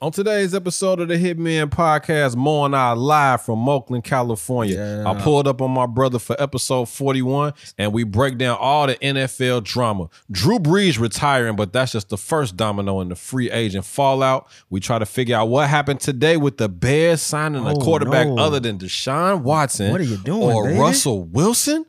On today's episode of the Hitmen Podcast, Mo and I live from Oakland, California. Yeah. I pulled up on my brother for episode 41, and we break down all the NFL drama. Drew Brees retiring, but that's just the first domino in the free agent fallout. We try to figure out what happened today with the Bears signing a Oh, quarterback no. other than Deshaun Watson. What are you doing, Or baby? Russell Wilson.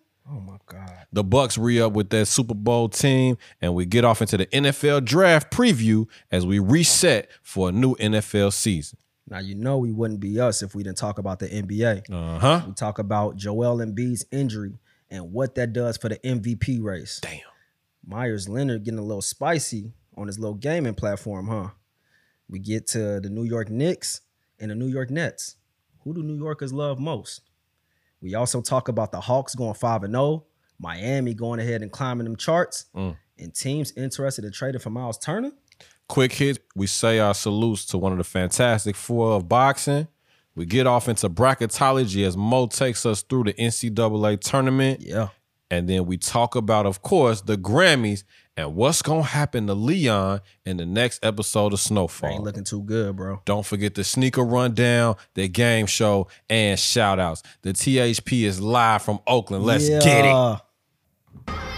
The Bucs re-up with that Super Bowl team, and we get off into the NFL draft preview as we reset for a new NFL season. Now you know we wouldn't be us if we didn't talk about the NBA. Uh huh. We talk about Joel Embiid's injury and what that does for the MVP race. Damn. Meyers Leonard getting a little spicy on his little gaming platform, huh? We get to the New York Knicks and the New York Nets. Who do New Yorkers love most? We also talk about the Hawks going 5 and 0, Miami going ahead and climbing them charts, Mm. and teams interested in trading for Myles Turner. Quick hit. We say our salutes to one of the fantastic four of boxing. We get off into bracketology as Mo takes us through the NCAA tournament. Yeah. And then we talk about, of course, the Grammys and what's going to happen to Leon in the next episode of Snowfall. ain't looking too good, bro. Don't forget the sneaker rundown, the game show, and shout outs. The THP is live from Oakland. Let's get it. Yeah.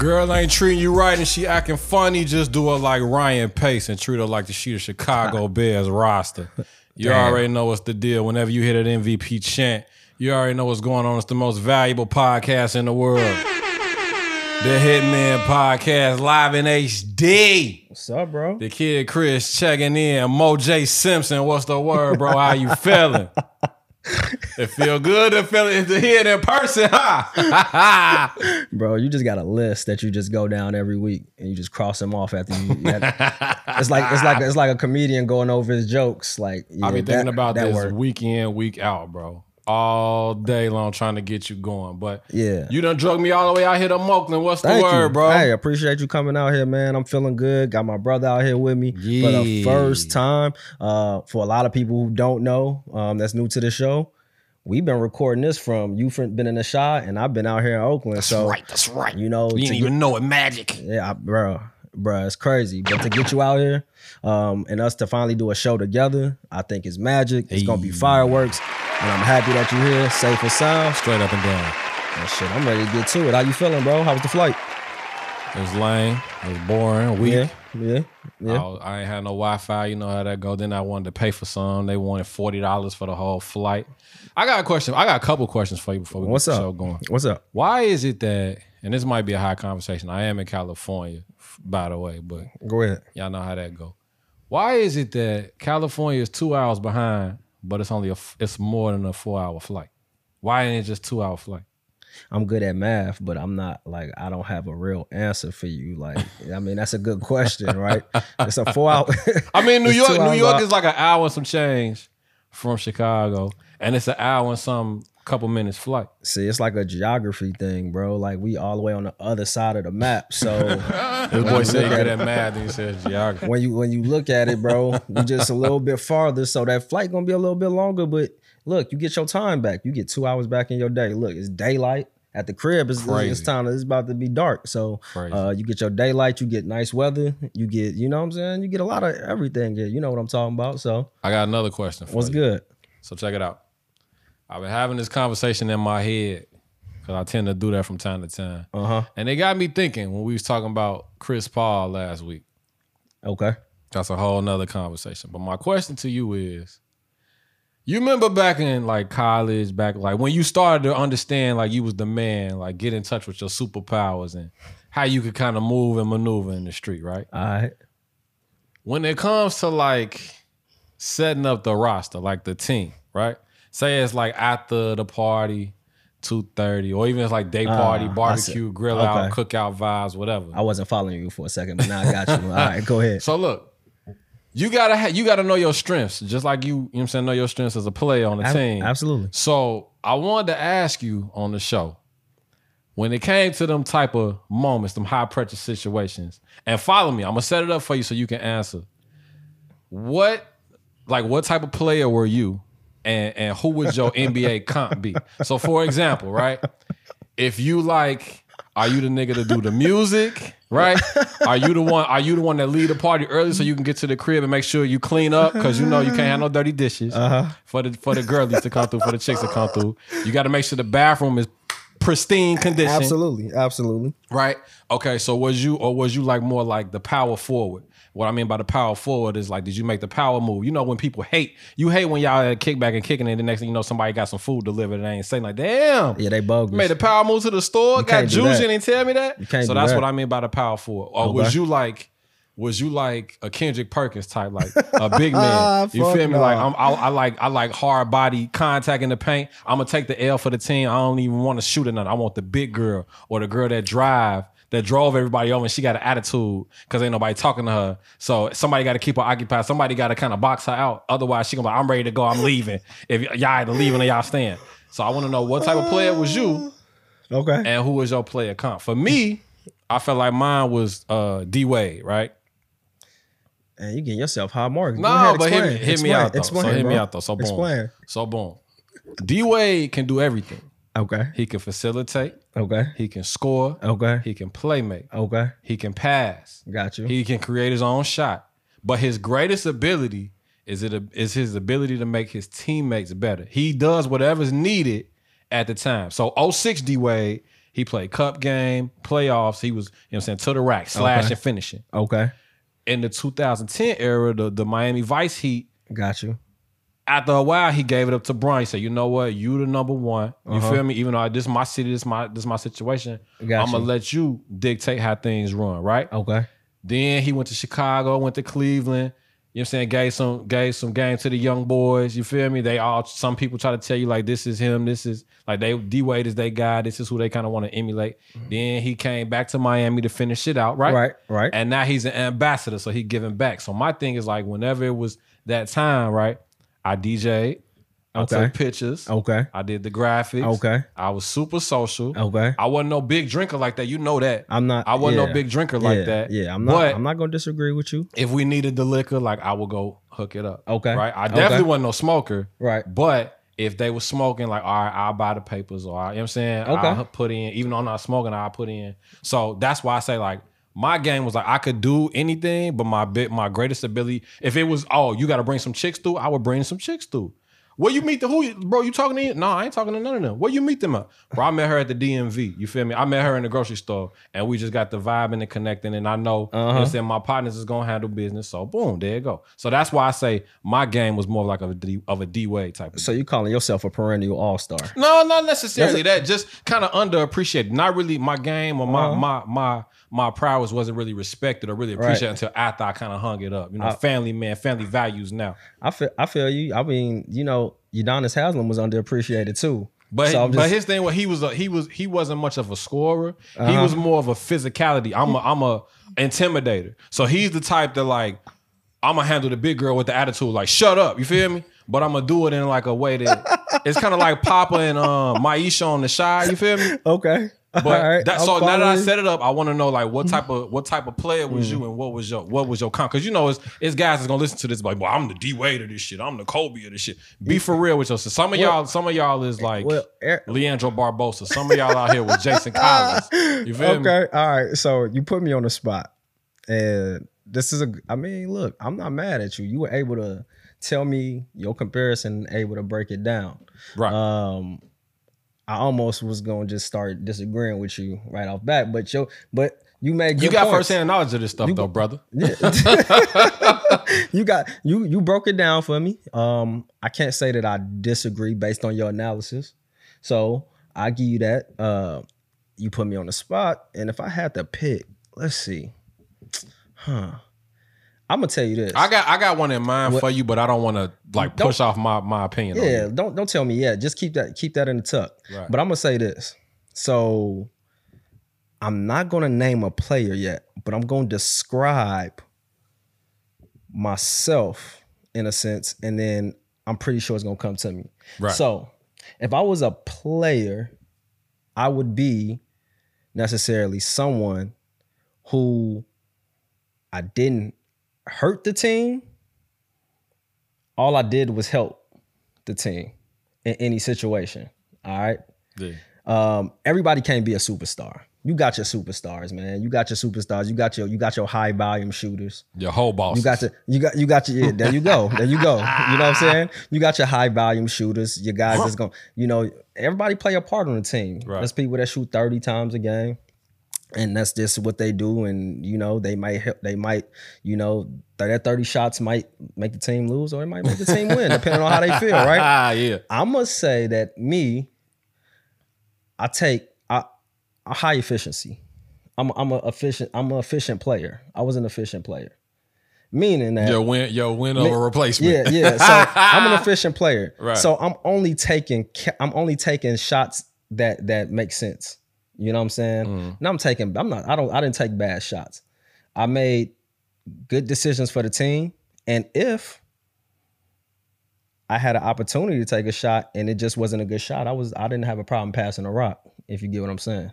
Girl ain't treating you right and she acting funny, just do her like Ryan Pace and treat her like the she the Chicago Bears roster. You Damn. already know what's the deal. Whenever you hit an MVP chant, you already know what's going on. It's the most valuable podcast in the world. The Hitmen Podcast live in HD. What's up, bro? The kid Chris checking in. Mo J Simpson, what's the word, bro? How you feeling? it feel good to feel it to hear it in person, huh? Bro, you just got a list that you just go down every week and you just cross them off after you. you it's like it's like it's like a comedian going over his jokes. Like yeah, I be thinking that- about that this week in, week out, bro. All day long trying to get you going. But Yeah. you done drug me all the way out here to Oakland. What's the Thank word, you, bro? Hey, appreciate you coming out here, man. I'm feeling good. Got my brother out here with me for the first time. Uh, for a lot of people who don't know, um, that's new to the show. We've been recording this from you have been in the shot, and I've been out here in Oakland. So that's so right, that's right. you know, You didn't get- even know it magic. Yeah, I- bro, bro, it's crazy. But to get you out here, um, and us to finally do a show together, I think it's magic. It's gonna be fireworks, and I'm happy that you're here, safe and sound. Straight up and down. And shit, I'm ready to get to it. How you feeling, bro? How was the flight? It was lame. It was boring. Weak. Yeah, yeah, yeah. I, I ain't had no Wi Fi. You know how that go. Then I wanted to pay for some. They wanted forty dollars for the whole flight. I got a question. I got a couple questions for you before we What's get the show going. What's up? Why is it that? And this might be a high conversation. I am in California, by the way, but Go ahead. y'all know how that go. Why is it that California is two hours behind, but it's only a it's more than a four hour flight? Why ain't it just two hour flight? I'm good at math, but I'm not like I don't have a real answer for you. Like, I mean, that's a good question, right? It's a four hour. I mean, New York, New York is like an hour and some change from Chicago, and it's an hour and some couple minutes flight. See, it's like a geography thing, bro. Like we all the way on the other side of the map. So This boy said he look good at at math, and he said geography. when you when you look at it, bro, you just a little bit farther. So that flight gonna be a little bit longer. But look, you get your time back. You get two hours back in your day. Look, it's daylight at the crib. It's, Crazy. it's time. It's about to be dark. So uh, you get your daylight. You get nice weather. You get you know what I'm saying. You get a lot of everything. Yeah, you know what I'm talking about. So I got another question for what's you. good? So check it out. I've been having this conversation in my head because I tend to do that from time to time. Uh huh. And it got me thinking when we was talking about Chris Paul last week. Okay. That's a whole nother conversation. But my question to you is, you remember back in like college, back like when you started to understand like you was the man, like get in touch with your superpowers and how you could kind of move and maneuver in the street, right? All right. When it comes to like setting up the roster, like the team, right? Say it's like after the party, two thirty, or even it's like day party, Ah, I barbecue, see. grill out, Okay. cookout vibes, whatever. I wasn't following you for a second, but now I got you. All right, go ahead. So look, you gotta ha- you gotta know your strengths, just like you, you know what I'm saying, know your strengths as a player on the team. Absolutely. So I wanted to ask you on the show, when it came to them type of moments, them high pressure situations, and follow me, I'm gonna set it up for you so you can answer. What like what type of player were you? And and who would your NBA comp be? So for example, right? If you like, are you the nigga to do the music? Right? Are you the one? Are you the one that lead the party early so you can get to the crib and make sure you clean up? Because you know you can't have no dirty dishes Uh-huh. for the for the girlies to come through, for the chicks to come through. You got to make sure the bathroom is pristine condition. Absolutely. Absolutely. Right? Okay, so was you or was you like more like the power forward? What I mean by the power forward is like, did you make the power move? You know, when people hate, you hate when y'all at kickback and kicking it, the next thing you know, somebody got some food delivered and they ain't saying like, damn. Yeah, they bogus. Made the power move to the store, got can't juice and didn't tell me that. You can't so that's that. what I mean by the power forward. Or was you like, was you like a Kendrick Perkins type, like a big Ah, man? you feel me? no. Like I'm, I, I like I like hard body contact in the paint. I'm gonna take the L for the team. I don't even want to shoot at nothing. I want the big girl or the girl that drive. That drove everybody over and she got an attitude because ain't nobody talking to her. So somebody got to keep her occupied. Somebody got to kind of box her out. Otherwise, she gonna be like, I'm ready to go. I'm leaving. If y'all either leaving or y'all staying. So I want to know what type of player was you Okay. and who was your player comp? For me, I felt like mine was uh, D Wade, right? And you getting yourself high marks. No, ahead, but hit, me- hit me Explain. out though. Explain, so hit me out though. So boom. Explain. So boom. D Wade can do everything. Okay. He can facilitate. Okay. He can score. Okay. He can play make. Okay. He can pass. Got you. He can create his own shot. But his greatest ability is it is his ability to make his teammates better. He does whatever's needed at the time. So 06 D Wade, he played cup game, playoffs. He was, you know what I'm saying, to the rack, slash Okay. and finishing. okay. In the 2010 era, the, the Miami Vice Heat, Got you. After a while, he gave it up to Bron. He said, "You know what? You the number one. You Uh-huh. feel me? Even though this is my city, this is my this is my situation. I'm gonna let you dictate how things run, right?" Okay. Then he went to Chicago, went to Cleveland. You know what I'm saying? Gave some gave some game to the young boys. You feel me? They all some people try to tell you like this is him, this is like they D Wade is their guy, this is who they kind of want to emulate. Then he came back to Miami to finish it out, right? Right. Right. And now he's an ambassador, so he giving back. So my thing is like whenever it was that time, right? I DJ'd, I Okay. took pictures, okay. I did the graphics. Okay. I was super social. Okay. I wasn't no big drinker like that. You know that. I'm not. I wasn't yeah. no big drinker like that. Yeah. I'm not. But I'm not gonna disagree with you. if we needed the liquor, like I would go hook it up. Okay. Right. I Okay. definitely wasn't no smoker. Right. But if they were smoking, like, all right, I'll buy the papers or, you know what I'm saying? Okay. I'll put in, even though I'm not smoking, I'll put in. So that's why I say, like, my game was like, I could do anything, but my bit, my greatest ability, if it was, oh, you got to bring some chicks through, I would bring some chicks through. Where you meet the who, bro? You talking to? No, I ain't talking to none of them. Where you meet them at? Bro, I met her at the DMV. You feel me? I met her in the grocery store, and we just got the vibing and the connecting. And I know, you know I'm Uh-huh. saying, my partners is gonna handle business. So boom, there you go. So that's why I say my game was more like of a D, of a D way type of. So you calling yourself a perennial all star? No, not necessarily that. Just kind of underappreciated. Not really my game or my Uh-huh. my my my prowess wasn't really respected or really Right. appreciated until after I kind of hung it up. You know, I- family man, family values now. I feel. I feel you. I mean, you know, Udonis Haslem was underappreciated too. But So I'm but his thing was he was a, he was he wasn't much of a scorer. He Uh-huh. was more of a physicality. I'm a I'm a intimidator. So he's the type that like I'm gonna handle the big girl with the attitude like shut up. You feel me? But I'm gonna do it in like a way that it's kind of like Papa and um, Maisha on the shy. You feel me? Okay. But right, that, so now that I set it up, I want to know like what type of what type of player was you and what was your what was your comp? Because you know it's it's guys that's gonna listen to this like, well, I'm the D Wade of this shit. I'm the Kobe of this shit. Be for real with yourself. Some of y'all, some of y'all is like Well, er- Leandro Barbosa. Some of y'all out here with Jason Collins. You feel me? okay. All right. So you put me on the spot, and this is a. I mean, look, I'm not mad at you. You were able to tell me your comparison, able to break it down. Right. Um, I almost was gonna just start disagreeing with you right off bat, but yo, but you made good You got points. firsthand knowledge of this stuff, though, brother. you got you you broke it down for me. Um, I can't say that I disagree based on your analysis, so I give you that. Uh, you put me on the spot, and if I had to pick, let's see, huh? I'm gonna tell you this. I got I got one in mind What- for you, but I don't want to like push off my my opinion. on yeah, don't don't tell me yet. Just keep that keep that in the tuck. Right. But I'm gonna say this. So I'm not gonna name a player yet, but I'm gonna describe myself in a sense, and then I'm pretty sure it's gonna come to me. Right. So if I was a player, I would be necessarily someone who I didn't hurt the team. All I did was help the team in any situation. All right. Yeah. Um, everybody can't be a superstar. You got your superstars, man. You got your superstars. You got your you got your high volume shooters. Your whole boss. You got the you got you got your yeah, there you go. There you go. You know what I'm saying? You got your high volume shooters, your guys that's gonna you know, everybody play a part on the team. Right. There's people that shoot 30 times a game. And that's just what they do. And you know, they might help they might, you know, that 30 shots might make the team lose or it might make the team win, depending on how they feel, right? Ah, yeah. I must say that me, I take I, a high efficiency. I'm I'm a efficient I'm an efficient player. I was an efficient player, meaning that Your win, your win over replacement. yeah yeah. So I'm an efficient player. Right. So I'm only taking I'm only taking shots that that make sense. You know what I'm saying? Mm. And I'm taking I'm not I don't I didn't take bad shots. I made good decisions for the team, and if I had an opportunity to take a shot and it just wasn't a good shot, I was I didn't have a problem passing a rock. If you get what I'm saying,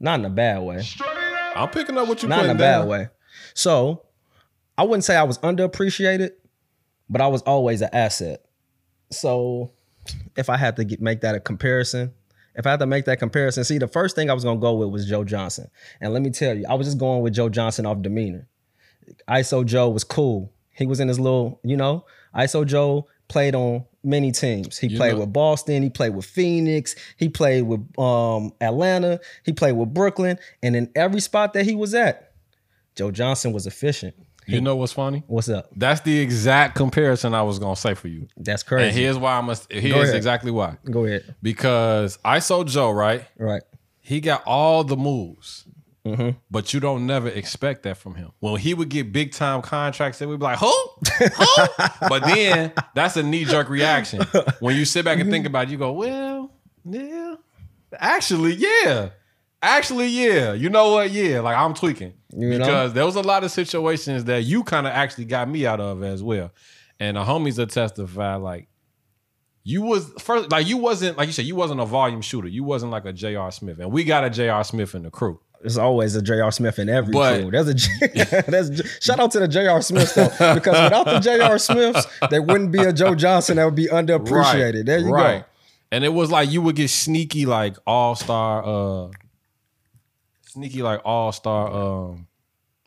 not in a bad way, I'm picking up what you're not in a bad way. So I wouldn't say I was underappreciated, but I was always an asset. So if I had to get, make that a comparison, if I had to make that comparison, see, the first thing I was gonna go with was Joe Johnson, and let me tell you, I was just going with Joe Johnson off demeanor. ISO Joe was cool. He was in his little, you know, ISO Joe played on many teams. He You played know- with Boston, he played with Phoenix, he played with um, Atlanta, he played with Brooklyn, and in every spot that he was at, Joe Johnson was efficient. You know what's funny? What's up? That's the exact comparison I was gonna say for you. That's correct. And crazy. here's why I must. Here's exactly why. Go ahead. Because ISO Joe, right? Right. He got all the moves, Mm-hmm. but you don't never expect that from him. When he would get big time contracts, they would be like, "Who? Who?" but then that's a knee jerk reaction. When you sit back and think about it, you go, "Well, yeah, actually, yeah." Actually, yeah. You know what? Yeah. Like I'm tweaking. You know? because there was a lot of situations that you kind of actually got me out of as well. And the homies will testify like you was first like you wasn't like you said, you wasn't a volume shooter. You wasn't like a J.R. Smith. And we got a J.R. Smith in the crew. There's always a J.R. Smith in every But- crew. There's a J- there's a J- shout out to the J.R. Smiths though, because without the J.R. Smiths, there wouldn't be a Joe Johnson that would be underappreciated. There you right. go. And it was like you would get sneaky like all-star uh sneaky like all-star um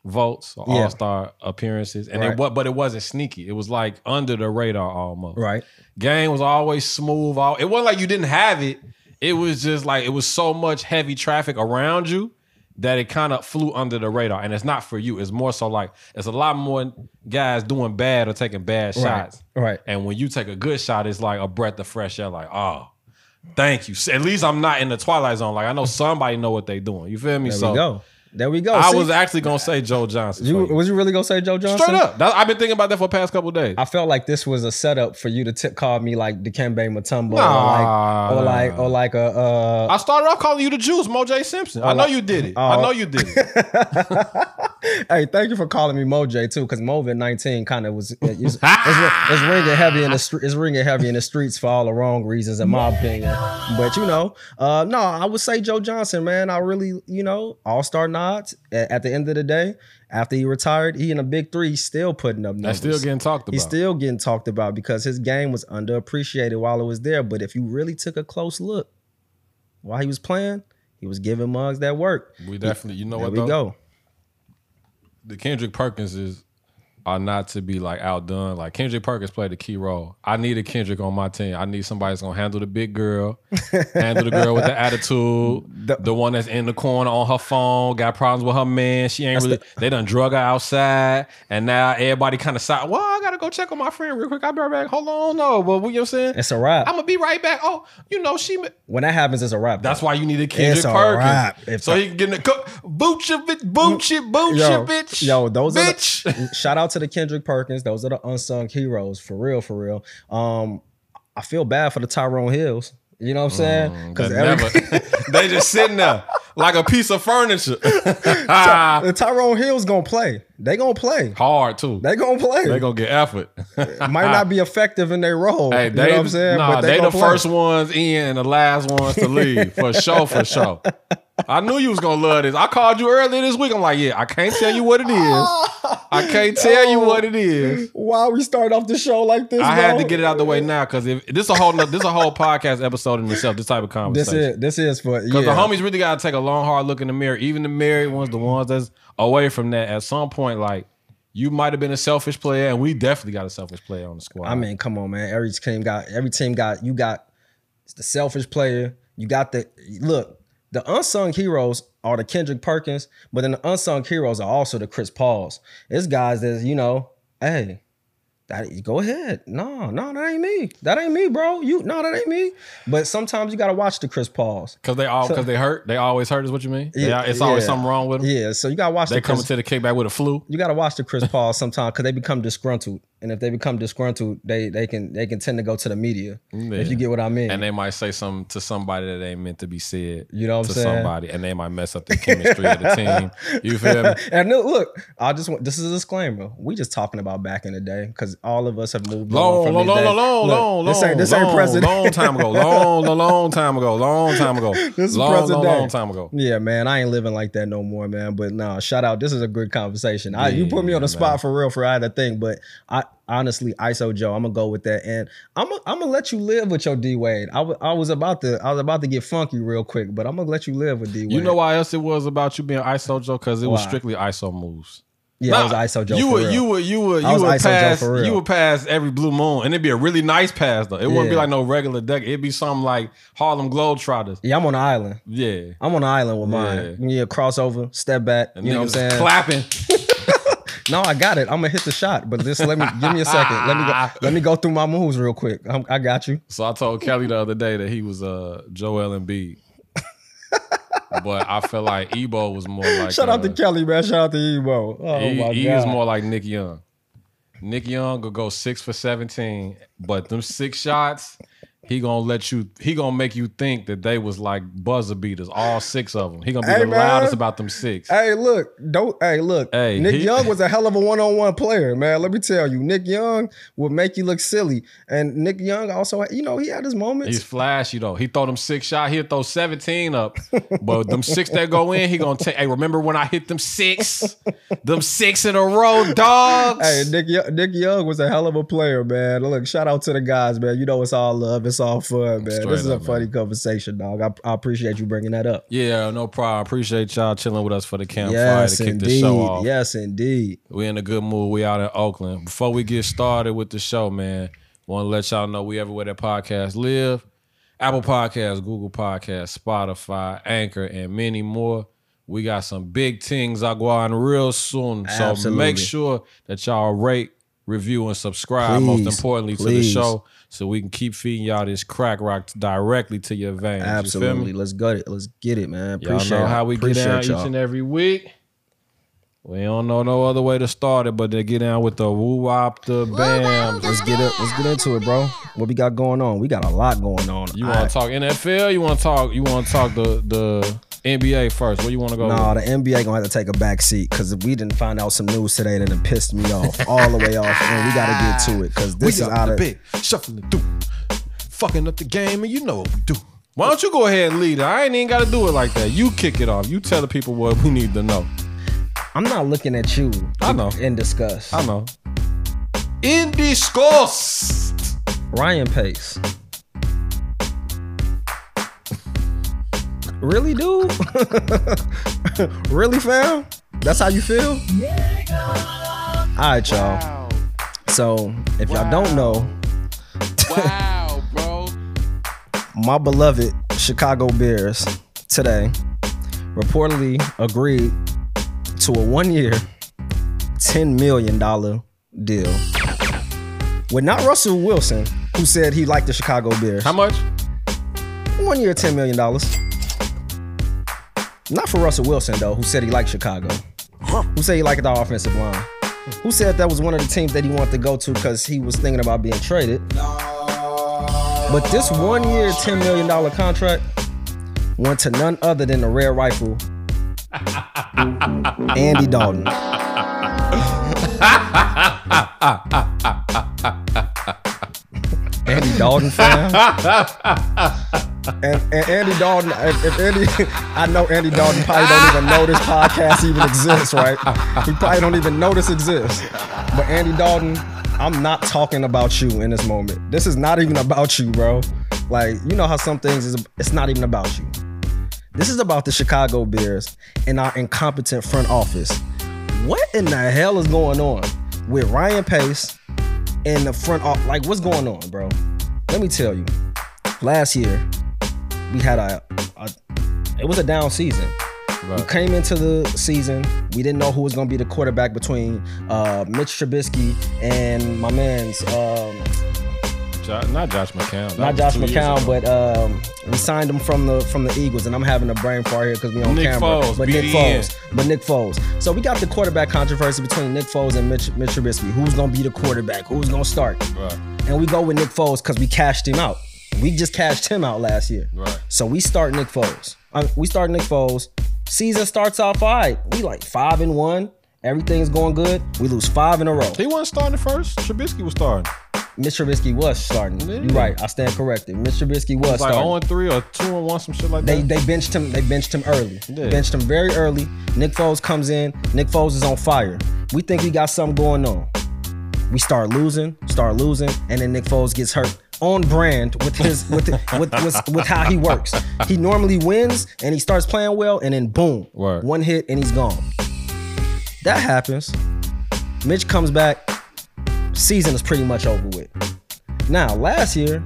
votes or Yeah. all-star appearances. And Right. it what but it wasn't sneaky. It was like under the radar almost. Right. Game was always smooth. All it wasn't like you didn't have it. It was just like it was so much heavy traffic around you that it kind of flew under the radar. And it's not for you. It's more so like it's a lot more guys doing bad or taking bad shots. Right. And when you take a good shot, it's like a breath of fresh air. Like, oh, thank you. At least I'm not in the twilight zone. Like I know somebody know what they doing. You feel me? There so go. There we go. I See? was actually gonna say Joe Johnson. you was you really gonna say Joe Johnson? Straight up. That- I've been thinking about that for the past couple days. I felt like this was a setup for you to t- call me like Dikembe Mutombo Nah, or like or like or like a uh I started off calling you the Juice, Mo J. Simpson. I know like- you did it. oh. I know you did it. Hey, thank you for calling me Moj too, because Movid nineteen kind of was it's, it's, it's ringing heavy in the street. It's ringing heavy in the streets for all the wrong reasons, in my opinion. But you know, uh, no, I would say Joe Johnson, man. I really, you know, All Star nods. At, the end of the day, after he retired, he in a big three, he's still putting up numbers. That's still getting talked about. He's still getting talked about because his game was underappreciated while it was there. But if you really took a close look while he was playing, he was giving mugs that work. we definitely, you know There what we though? go. The Kendrick Perkins is are not to be like outdone. Like Kendrick Perkins played a key role. I need a Kendrick on my team. I need somebody that's gonna handle the big girl, handle the girl with the attitude, the, the, one that's in the corner on her phone, got problems with her man. She ain't really. The, they done drug her outside, and now everybody kind of side. Well, I gotta go check on my friend real quick. I'll be right back. Hold on, no, but you know what I'm saying? It's a wrap. I'm gonna be right back. Oh, you know she. When that happens, it's a wrap. That's why you need a Kendrick it's Perkins, a so he can get in the boot your bitch, boot your, boot your bitch. Yo, those bitch. are the, shout out to the Kendrick Perkins. Those are the unsung heroes for real, for real. Um, I feel bad for the Tyrone Hills. You know what I'm saying? Because mm, they just sitting there like a piece of furniture. the Tyrone Hill's gonna play. They gonna play hard too. They gonna play. They gonna get effort. Might not be effective in their role. Hey, they, you know what I'm saying? Nah, but they, they the play. first ones in and the last ones to leave for sure. For sure. I knew you was gonna love this. I called you earlier this week. I'm like, yeah, I can't tell you what it is. I can't tell you what it is. Why we start off the show like this? I bro? had to get it out the way now because if this is a whole this a whole podcast episode in itself. This type of conversation. This is this is for because yeah. the homies really gotta take a long hard look in the mirror. Even the married ones, the ones that's away from that. At some point, like you might have been a selfish player, and we definitely got a selfish player on the squad. I mean, come on, man. Every team got every team got you got the selfish player. You got the look. The unsung heroes are the Kendrick Perkins, but then the unsung heroes are also the Chris Pauls. It's guys that you know, hey, that go ahead. No, no, that ain't me. That ain't me, bro. You no, that ain't me. But sometimes you gotta watch the Chris Pauls. Cause they all because so, they hurt. They always hurt is what you mean? Yeah, it's always yeah. something wrong with them. Yeah, so you gotta watch the they the coming to the kickback with a flu. You gotta watch the Chris Pauls sometimes because they become disgruntled and if they become disgruntled, they they can they can tend to go to the media. Yeah. If you get what I mean. And they might say something to somebody that ain't meant to be said. You know what I'm saying? To somebody, and they might mess up the chemistry of the team. You feel me? And look, I just want this is a disclaimer. We just talking about back in the day because all of us have moved long, on long, long, long, long, long, this ain't this long, ain't president. Long time ago, long, long, long time ago, long time ago. This is long, president. Long, long time ago. Yeah, man, I ain't living like that no more, man. But nah, shout out. This is a good conversation. I, you put me on the spot for real for I had to think, but I honestly, ISO Joe, I'm gonna go with that, and I'm gonna, I'm gonna let you live with your D Wade. I, w- I was about to I was about to get funky real quick, but I'm gonna let you live with D Wade. You know why else it was about you being ISO Joe? Because it was strictly ISO moves. Yeah, nah, I was ISO Joe. You would, you would, you would, you would pass, you would pass every blue moon, and it'd be a really nice pass though. It yeah. wouldn't be like no regular deck. It'd be something like Harlem Globetrotters. Yeah, I'm on the island. Yeah, I'm on the island with mine. Yeah, yeah crossover, step back. And you know what I'm saying? Clapping. No, I got it. I'm gonna hit the shot, but just let me give me a second. Let me go, let me go through my moves real quick. I'm, i got you. So I told Kelly the other day that he was uh Joel Embiid. but I feel like Ebo was more like shout out to uh, Kelly, man. Shout out to Ebo. Oh he, my he god, he is more like Nick Young. Nick Young could go six for seventeen, but them six shots he gonna let you. He gonna make you think that they was like buzzer beaters, all six of them. He gonna be hey, the man. loudest about them six. Hey, look, don't. Hey, look. Hey, Nick he, Young was a hell of a one on one player, man. Let me tell you, Nick Young would make you look silly, and Nick Young also, you know, he had his moments. He's flashy though. He throw them six shot. He'll throw seventeen up, but them six that go in, he gonna take. Hey, remember when I hit them six, them six in a row, dogs. Hey, Nick Nick Young was a hell of a player, man. Look, shout out to the guys, man. You know it's all love. It's it's all fun, man. Straight this is up, a funny man. conversation, dog. I, I, appreciate you bringing that up. Yeah, no problem. I appreciate y'all chilling with us for the campfire yes, to kick indeed. the show off. Yes, indeed. We in a good mood. We out in Oakland. Before we get started with the show, man, want to let y'all know we everywhere that podcast live. Apple Podcasts, Google Podcasts, Spotify, Anchor, and many more. We got some big things are going real soon. So Absolutely. make sure that y'all rate, review, and subscribe. Please, most importantly please. to the show so we can keep feeding y'all this crack rock directly to your veins. Absolutely. You Let's get it. Let's get it, man. Appreciate y'all know how we get down y'all. each and every week. We don't know no other way to start it but to get down with the woo wop the bam. Let's get it. Let's get into it, bro. What we got going on? We got a lot going on. You want to talk NFL? You want to talk? You want to talk the the NBA first. Where you want to go? Nah, the NBA gonna have to take a back seat because if we didn't find out some news today that pissed me off all the way off, and we gotta get to it because this is out of big shuffling through, fucking up the game, and you know what we do. Why don't you go ahead and lead it? I ain't even got to do it like that. You kick it off. You tell the people what we need to know. I'm not looking at you. I know. In disgust. I know. In disgust. Ryan Pace. Mm. Really, dude? really, fam? That's how you feel? All right, y'all. Wow. So if y'all don't know, Wow, bro. my beloved Chicago Bears today reportedly agreed to a one-year, ten million dollar deal with not Russell Wilson, who said he liked the Chicago Bears. How much? One year, ten million dollars. Not for Russell Wilson though, who said he liked Chicago. Who said he liked the offensive line. Who said that was one of the teams that he wanted to go to because he was thinking about being traded. But this one year, ten million dollar contract went to none other than the Red Rifle, Andy Dalton. Andy Dalton fan. And, and Andy Dalton, if, if Andy, I know Andy Dalton probably don't even know this podcast even exists, right? He probably don't even know this exists. But Andy Dalton, I'm not talking about you in this moment. This is not even about you, bro. Like, you know how some things is it's not even about you. This is about the Chicago Bears and our incompetent front office. What in the hell is going on with Ryan Pace and the front office? Like, what's going on, bro? Let me tell you. Last year, we had a, a it was a down season. We came into the season. We didn't know who was going to be the quarterback between uh, Mitch Trubisky and my man's um, not Josh McCown. That not Josh McCown, but um, we signed him from the from the Eagles, and I'm having a brain fart here because we on Nick camera. Foles, but Nick BDN. Foles, but Nick Foles. So we got the quarterback controversy between Nick Foles and Mitch, Mitch Trubisky. Who's gonna be the quarterback? Who's gonna start? Right. And we go with Nick Foles because we cashed him out. We just cashed him out last year. Right. So we start Nick Foles. Uh, we start Nick Foles. Season starts off all right. We like five and one. Everything's going good. We lose five in a row. He wasn't starting first. Trubisky was starting. Mitch Trubisky was starting. Yeah. You're right. I stand corrected. Mitch Trubisky was It's like starting. 0 3 or 2 and 1, some shit like They that. they benched him. They benched him early. Yeah. Benched him very early. Nick Foles comes in. Nick Foles is on fire. We think we got something going on. We start losing, start losing, and then Nick Foles gets hurt. On brand with his with with, with with how he works. He normally wins and he starts playing well, and then boom, Word. one hit and he's gone. That happens. Mitch comes back. Season is pretty much over with. Now, last year,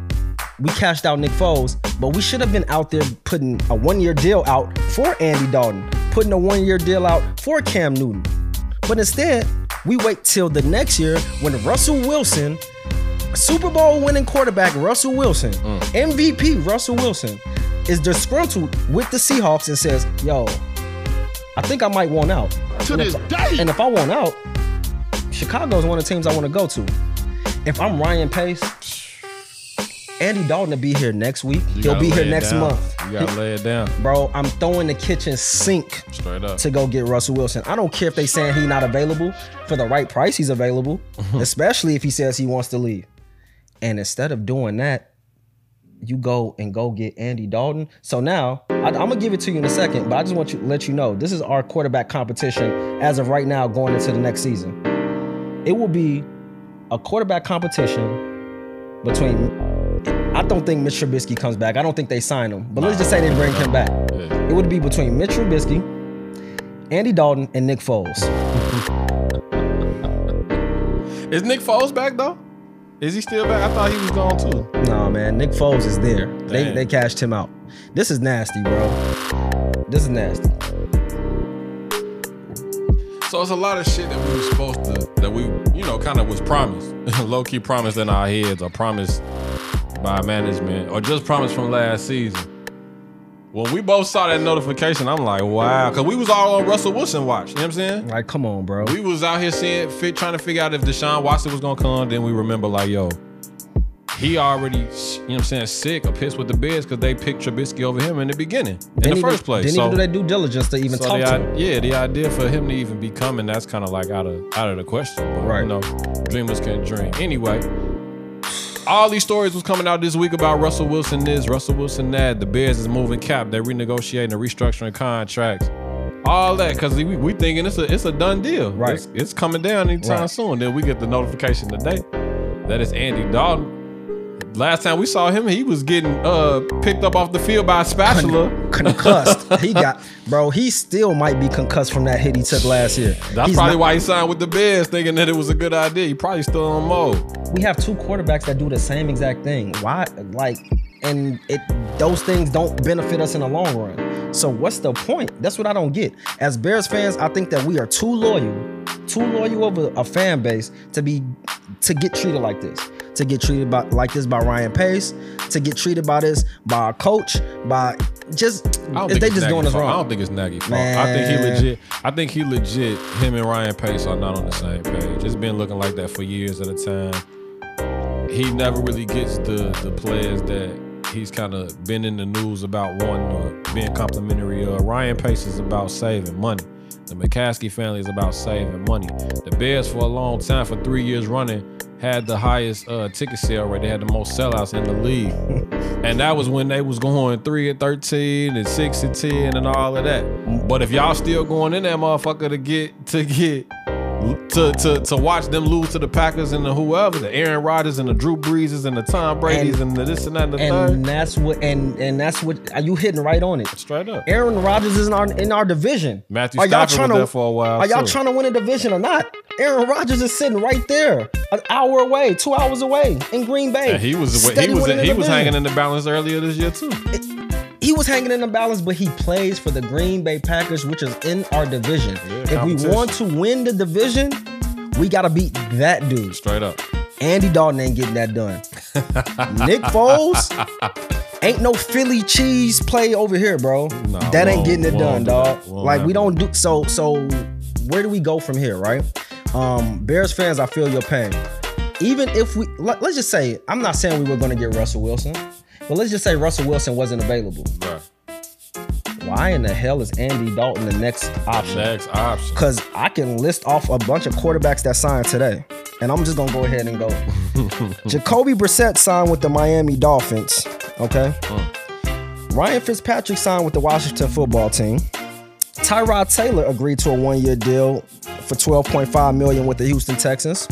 we cashed out Nick Foles, but we should have been out there putting a one year deal out for Andy Dalton, putting a one year deal out for Cam Newton. But instead, we wait till the next year when Russell Wilson, Super Bowl winning quarterback Russell Wilson, mm. MVP Russell Wilson, is disgruntled with the Seahawks and says, Yo, I think I might want out. To And this if- day. And if I want out, Chicago is one of the teams I want to go to. If I'm Ryan Pace, Andy Dalton will be here next week. You He'll be here next down. month. You gotta lay it down. Bro, I'm throwing the kitchen sink Straight up. to go get Russell Wilson. I don't care if they saying he's not available. For the right price, he's available. especially if he says he wants to leave. And instead of doing that, you go and go get Andy Dalton. So now I, I'm gonna give it to you in a second, but I just want you to let you know this is our quarterback competition as of right now going into the next season. It will be a quarterback competition between. I don't think Mitch Trubisky comes back. I don't think they sign him, but let's just say they bring him back. It would be between Mitch Trubisky, Andy Dalton, and Nick Foles. Is Nick Foles back though? Is he still back? I thought he was gone too. Nah, man, Nick Foles is there. They they cashed him out. This is nasty, bro. This is nasty. So it's a lot of shit that we were supposed to, that we, you know, kind of was promised, low key promised in our heads, or promised by management, or just promised from last season. When we both saw that notification, I'm like, wow, because we was all on Russell Wilson watch. You know what I'm saying? Like, come on, bro. We was out here seeing, fit, trying to figure out if Deshaun Watson was gonna come. Then we remember, like, yo, he already, you know what I'm saying, sick or pissed with the Bears because they picked Trubisky over him in the beginning, in the first place. Didn't so, even do their due diligence to even so talk the, to him. yeah, the idea for him to even be coming, that's kind of like out of out of the question. But, Right. You know, dreamers can dream. Anyway, all these stories was coming out this week about Russell Wilson this, Russell Wilson that. The Bears is moving cap. They're renegotiating, and restructuring contracts. All that because we, we thinking it's a it's a done deal. Right. It's, it's coming down anytime Right. soon. Then we get the notification today that it's Andy Dalton. Last time we saw him, he was getting uh picked up off the field by a spatula. concussed. he got, bro. He still might be concussed from that hit he took last year. That's He's probably not- why he signed with the Bears, thinking that it was a good idea. He probably still on mode. we have two quarterbacks that do the same exact thing. Why, like, and it those things don't benefit us in the long run. So what's the point? That's what I don't get. As Bears fans, I think that we are too loyal, too loyal of a, a fan base to be to get treated like this. To get treated by like this by Ryan Pace, to get treated by this by a coach, by just they just doing us fault. I don't think it's Nagy's fault. I think he legit. I think he legit. Him and Ryan Pace are not on the same page. It's been looking like that for years at a time. He never really gets the the players that he's kind of been in the news about wanting or being complimentary of. Ryan Pace is about saving money. The McCaskey family is about saving money. The Bears, for a long time, for three years running, had the highest uh, ticket sale rate. They had the most sellouts in the league. And that was when they was going three and thirteen and six and ten and all of that. But if y'all still going in that motherfucker to get to get to to to watch them lose to the Packers and the whoever, the Aaron Rodgers and the Drew Breeses and the Tom Brady's and, the this and that and the and third. that's what and and that's what are you hitting right on it. Straight up. Aaron Rodgers is in our in our division. Matthew Are y'all Stafford trying was to- there for a while. Are y'all too. trying to win a division or not? Aaron Rodgers is sitting right there, an hour away, two hours away in Green Bay. And he was he was he was hanging in the balance earlier this year too. He was hanging in the balance, but he plays for the Green Bay Packers, which is in our division. if we want to win the division, we gotta beat that dude. Straight up. Andy Dalton ain't getting that done. Nick Foles ain't no Philly cheese play over here, bro. Nah, that ain't getting it done, do dog. Like we don't do so. So where do we go from here, right? Um, Bears fans, I feel your pain. Even if we let, us just say, I'm not saying we were going to get Russell Wilson, but let's just say Russell Wilson wasn't available. Right. Why in the hell is Andy Dalton the next option? Next option. Because I can list off a bunch of quarterbacks that signed today. And I'm just gonna go ahead and go. Jacoby Brissett signed with the Miami Dolphins. Okay. Ryan Fitzpatrick signed with the Washington football team. Tyrod Taylor agreed to a one-year deal for 12.5 million with the Houston Texans.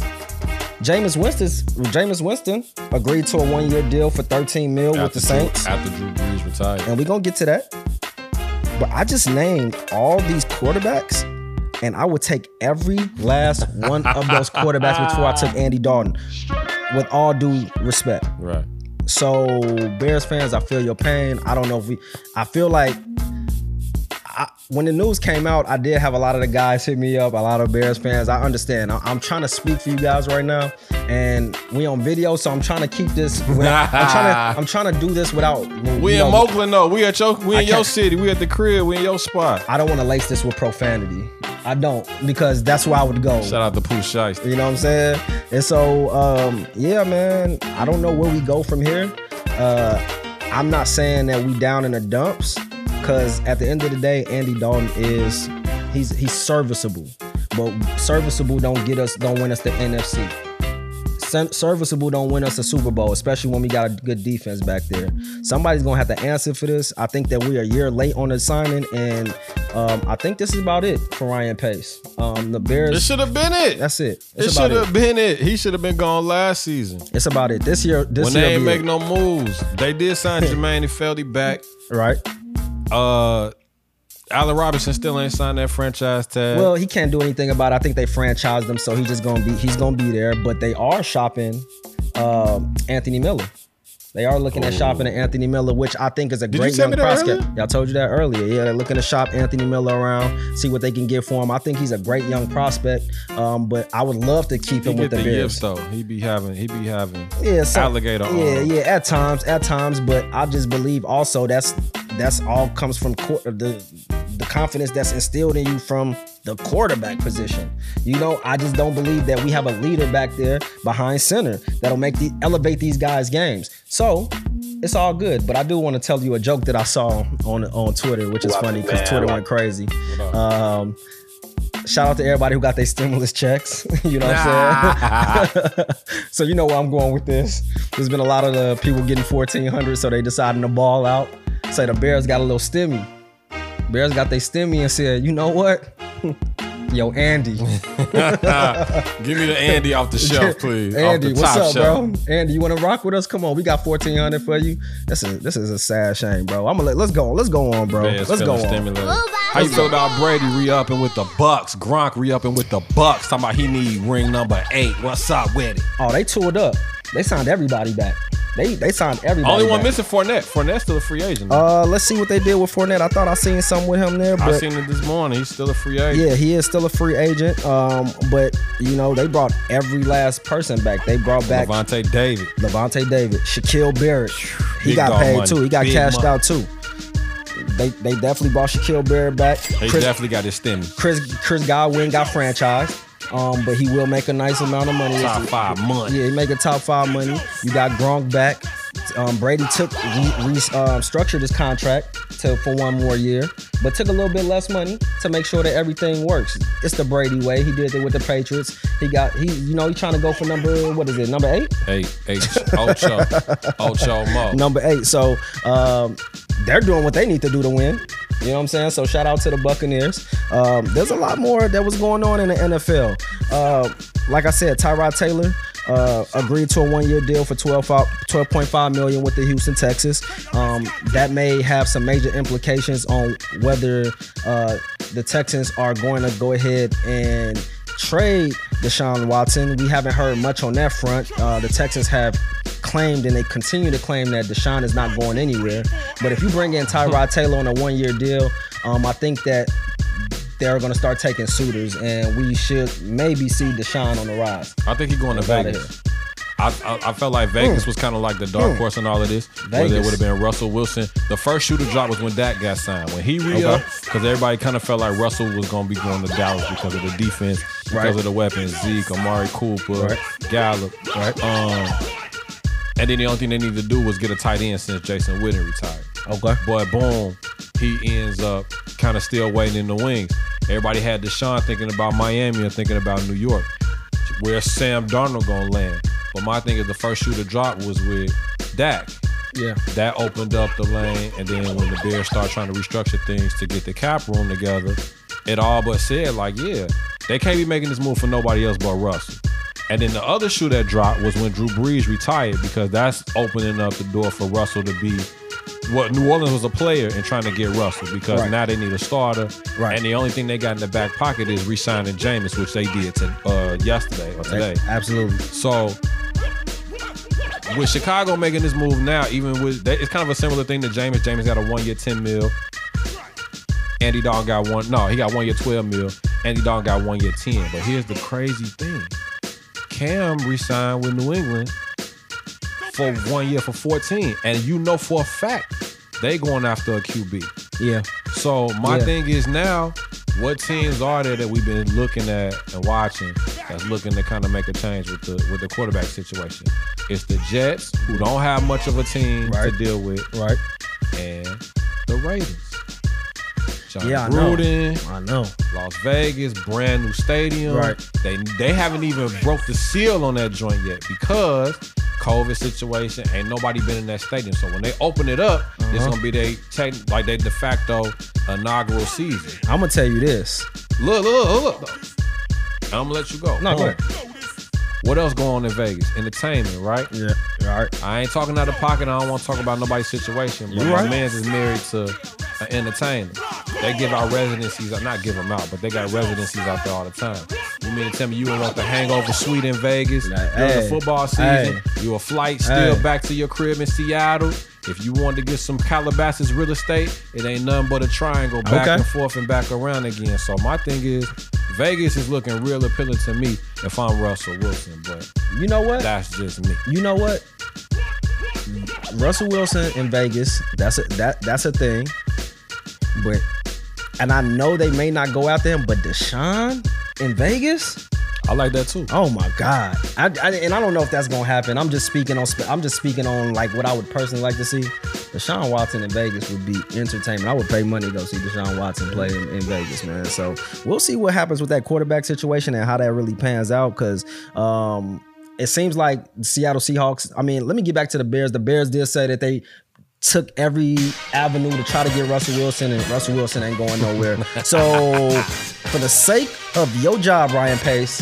Jameis Winston, Jameis Winston agreed to a one-year deal for 13 mil with the After Drew- Saints After Drew Brees retired. and we're gonna get to that. But I just named all these quarterbacks, and I would take every last one of those quarterbacks before I took Andy Dalton. With all due respect. Right. So Bears fans, I feel your pain. I don't know if we. I feel like. I, when the news came out, I did have a lot of the guys hit me up, a lot of Bears fans. I understand. I, am trying to speak for you guys right now, and we on video, so I'm trying to keep this. Without, I'm trying to. I'm trying to do this without. We you in Oakland though. We at your we in your city. We at the crib. We in your spot. I don't want to lace this with profanity. I don't because that's where I would go. Shout out to Pooh Shiesty. You know what I'm saying? And so, um, yeah, man, I don't know where we go from here. Uh, I'm not saying that we down in the dumps because at the end of the day, Andy Dalton is he's he's serviceable, but serviceable don't get us don't win us the NFC. Serviceable don't win us a Super Bowl, especially when we got a good defense back there. Somebody's gonna have to answer for this. I think that we are a year late on the signing, and um, I think this is about it for Ryan Pace. Um, the Bears. This should have been it. That's it. it It's about should have been it. He should have been gone last season. It's about it. This year, this when year, they ain't make it. no moves, they did sign Germain Ifedi back. right. Uh, Allen Robinson still ain't signed that franchise tag. Well, he can't do anything about it. I think they franchised him, so he's just gonna be he's gonna be there. But they are shopping um, Anthony Miller. They are looking at shopping at Anthony Miller, which I think is a you great tell young prospect. earlier? Yeah, I told you that earlier. Yeah, they're looking to shop Anthony Miller around, see what they can get for him. I think he's a great young prospect. Um, but I would love to keep he him with the the Bears. though. He be having. He be having. yeah, so, alligator Yeah, arms. yeah, at times, at times, but I just believe also that's that's all comes from court, the the confidence that's instilled in you from the quarterback position. You know, I just don't believe that we have a leader back there behind center that'll make the elevate these guys' games. So it's all good, but I do want to tell you a joke that I saw on on Twitter, which is funny because Twitter went crazy. Um, shout out to everybody who got their stimulus checks. you know what I'm saying? so you know where I'm going with this. There's been a lot of the people getting 1400, so they deciding to ball out. Say the Bears got a little stimmy. Bears got their stimmy and said, you know what? Yo, Andy. Give me the Andy off the shelf, please. Andy, what's up, shelf. bro? Andy, you want to rock with us? Come on, we got fourteen hundred for you. This is this is a sad shame, bro. I'm gonna let let's go on. Let's go on, bro. Bears let's go feeling on. stimulated. How you feel about Brady re-upping with the Bucs? Gronk re-upping with the Bucs. Talking about he need ring number eight. What's up with it? Oh, they toured up. They signed everybody back. They they signed everybody. Only one back. missing Fournette. Fournette's still a free agent. Uh, let's see what they did with Fournette. I thought I seen something with him there, But I seen it this morning. He's still a free agent. yeah, he is still a free agent. Um, but you know they brought every last person back. They brought back Lavonte David. Lavonte David, Shaquil Barrett. He Big got paid money. too. He got Big cashed money. out too. They they definitely brought Shaquil Barrett back. He Chris, definitely got his stimmy. Chris Chris Godwin got franchised. Um, but he will make a nice amount of money. Top five months. Yeah, he make a top five money. You got Gronk back. Um, Brady took re, re, um, structured his contract to for one more year, but took a little bit less money to make sure that everything works. It's the Brady way. He did it with the Patriots. He got he you know he's trying to go for number what is it number eight? Eight eight Ocho, Ocho Mo. number eight. So um, they're doing what they need to do to win. You know what I'm saying? So shout out to the Buccaneers. Um, there's a lot more that was going on in the NFL. Uh, like I said, Tyrod Taylor uh, agreed to a one-year deal for 12, 12.5 million with the Houston Texas. Um, that may have some major implications on whether uh, the Texans are going to go ahead and trade Deshaun Watson. We haven't heard much on that front. Uh, the Texans have claimed and they continue to claim that Deshaun is not going anywhere. But if you bring in Tyrod Taylor on a one year deal, um, I think that they're going to start taking suitors and we should maybe see Deshaun on the rise. I think he's going to Vegas. I, I, I felt like Vegas was kind of like the dark Hmm. horse in all of this. Where there Vegas. would have been Russell Wilson. The first shooter drop was when Dak got signed. When he re up, because everybody kind of felt like Russell was going to be going to Dallas because of the defense, because Right. of the weapons, Zeke, Amari Cooper, Right. Gallup. Right. Um, and then the only thing they needed to do was get a tight end since Jason Witten retired. Okay. But boom, he ends up kind of still waiting in the wings. Everybody had Deshaun thinking about Miami and thinking about New York. Where's Sam Darnold gonna land? But my thing is the first shooter drop was with Dak. Yeah. That opened up the lane, and then when the Bears start trying to restructure things to get the cap room together, it all but said like, yeah, they can't be making this move for nobody else but Russell. And then the other shoe that dropped was when Drew Brees retired because that's opening up the door for Russell to be what New Orleans was a player and trying to get Russell because Right. now they need a starter. Right. And the only thing they got in the back pocket is re-signing Jameis, which they did to, uh, yesterday or today. Absolutely. So with Chicago making this move now, even with they, it's kind of a similar thing to Jameis. Jameis got a one year ten mil. Andy Dalton got one. No, he got one year twelve mil. Andy Dalton got one year ten. But here's the crazy thing: Cam re-signed with New England for one year for fourteen, and you know for a fact they going after a QB. Yeah. So my Yeah. thing is now, what teams are there that we've been looking at and watching that's looking to kind of make a change with the with the quarterback situation? It's the Jets who don't have much of a team Right. to deal with, Right. and the Raiders. John Yeah, I know. I know. Las Vegas, brand new stadium. Right. They they haven't even broke the seal on that joint yet because COVID situation ain't nobody been in that stadium. So when they open it up, it's Uh-huh. gonna be they tech, like they de facto inaugural season. I'm gonna tell you this. Look, look, look, look. I'm gonna let you go. No, go ahead. What else going on in Vegas? Entertainment, right? Yeah. All right. I ain't talking out of pocket. I don't want to talk about nobody's situation. But You my right. man's is married to an entertainer. They give out residencies, not give them out, but they got residencies out there all the time. You mean to tell me you don't want the hangover suite in Vegas Like, during the hey, football season? hey. You a flight still Hey. back to your crib in Seattle. If you want to get some Calabasas real estate, it ain't nothing but a triangle back Okay. and forth and back around again. So my thing is, Vegas is looking real appealing to me if I'm Russell Wilson, but You know what? that's just me. you know what? Russell Wilson in Vegas, that's a that that's a thing. But and I know they may not go after him, but Deshaun in Vegas? I like that too. Oh my God! I, I- and I don't know if that's gonna happen. I'm just speaking on. I'm just speaking on like what I would personally like to see. Deshaun Watson in Vegas would be entertainment. I would pay money to go see Deshaun Watson play in, in Vegas, man. So we'll see what happens with that quarterback situation and how that really pans out. Because um, it seems like Seattle Seahawks. I mean, let me get back to the Bears. The Bears did say that they took every avenue to try to get Russell Wilson, and Russell Wilson ain't going nowhere. So for the sake of your job, Ryan Pace,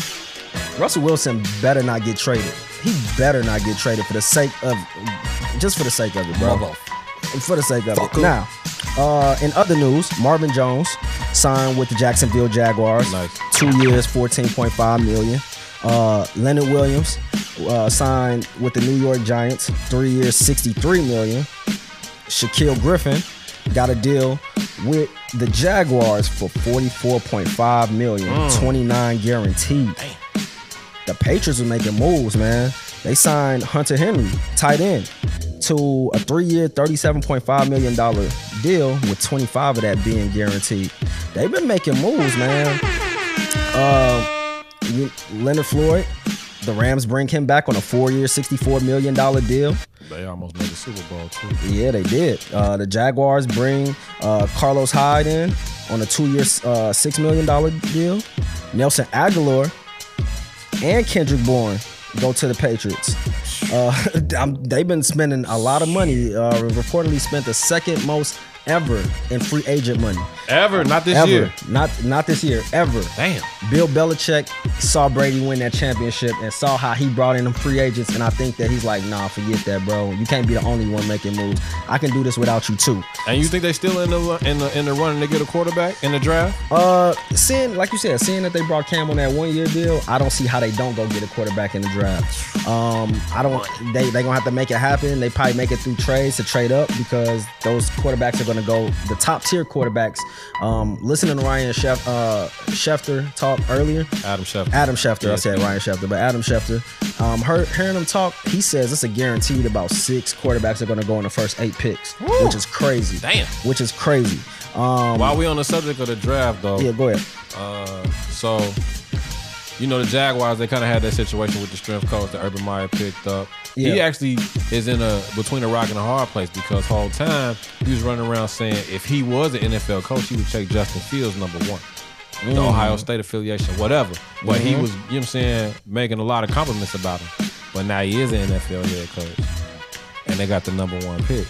Russell Wilson better not get traded. He better not get traded for the sake of, just for the sake of it, bro. For the sake of it. Now, uh, in other news, Marvin Jones signed with the Jacksonville Jaguars. Nice. Two years, 14.5 million. Uh, Leonard Williams uh, signed with the New York Giants. Three years, 63 million. Shaquill Griffin got a deal with the Jaguars for 44.5 million, 29 guaranteed. The Patriots were making moves, man. They signed Hunter Henry, tight end, to a three-year, $37.5 million deal with 25 of that being guaranteed. They've been making moves, man. Uh, Leonard Floyd, the Rams bring him back on a four-year, $64 million deal. They almost made the Super Bowl too. Yeah, they did. Uh, the Jaguars bring uh, Carlos Hyde in on a two-year, uh, six million dollar deal. Nelson Agholor and Kendrick Bourne go to the Patriots. Uh, I'm- they've been spending a lot of money. Uh, reportedly spent the second most ever in free agent money. Ever, not this ever, year. not not this year, ever. Damn. Bill Belichick saw Brady win that championship and saw how he brought in them free agents, and I think that he's like, nah, forget that, bro. You can't be the only one making moves. I can do this without you too. And you think they still in the in the in the running to get a quarterback in the draft? Uh, seeing like you said, seeing that they brought Cam on that one year deal, I don't see how they don't go get a quarterback in the draft. Um, I don't. They they gonna have to make it happen. They probably make it through trades to trade up because those quarterbacks are gonna go the top tier quarterbacks. Um, listening to Ryan Shef, uh, Schefter talk earlier, Adam Schefter. Adam Schefter. I said Ryan Schefter, but Adam Schefter. Um, heard, hearing him talk, he says it's a guaranteed about six quarterbacks are going to go in the first eight picks, which is crazy. Damn. Which is crazy. Um, While we on the subject of the draft though, yeah, go ahead. uh, so you know the Jaguars they kind of had that situation with the strength coach that Urban Meyer picked up. He actually is in a between a rock and a hard place because whole time he was running around saying if he was an NFL coach, he would take Justin Fields number one. The Mm. Ohio State affiliation, whatever. But Mm-hmm. he was, you know what I'm saying, making a lot of compliments about him. But now he is an NFL head coach. And they got the number one pick.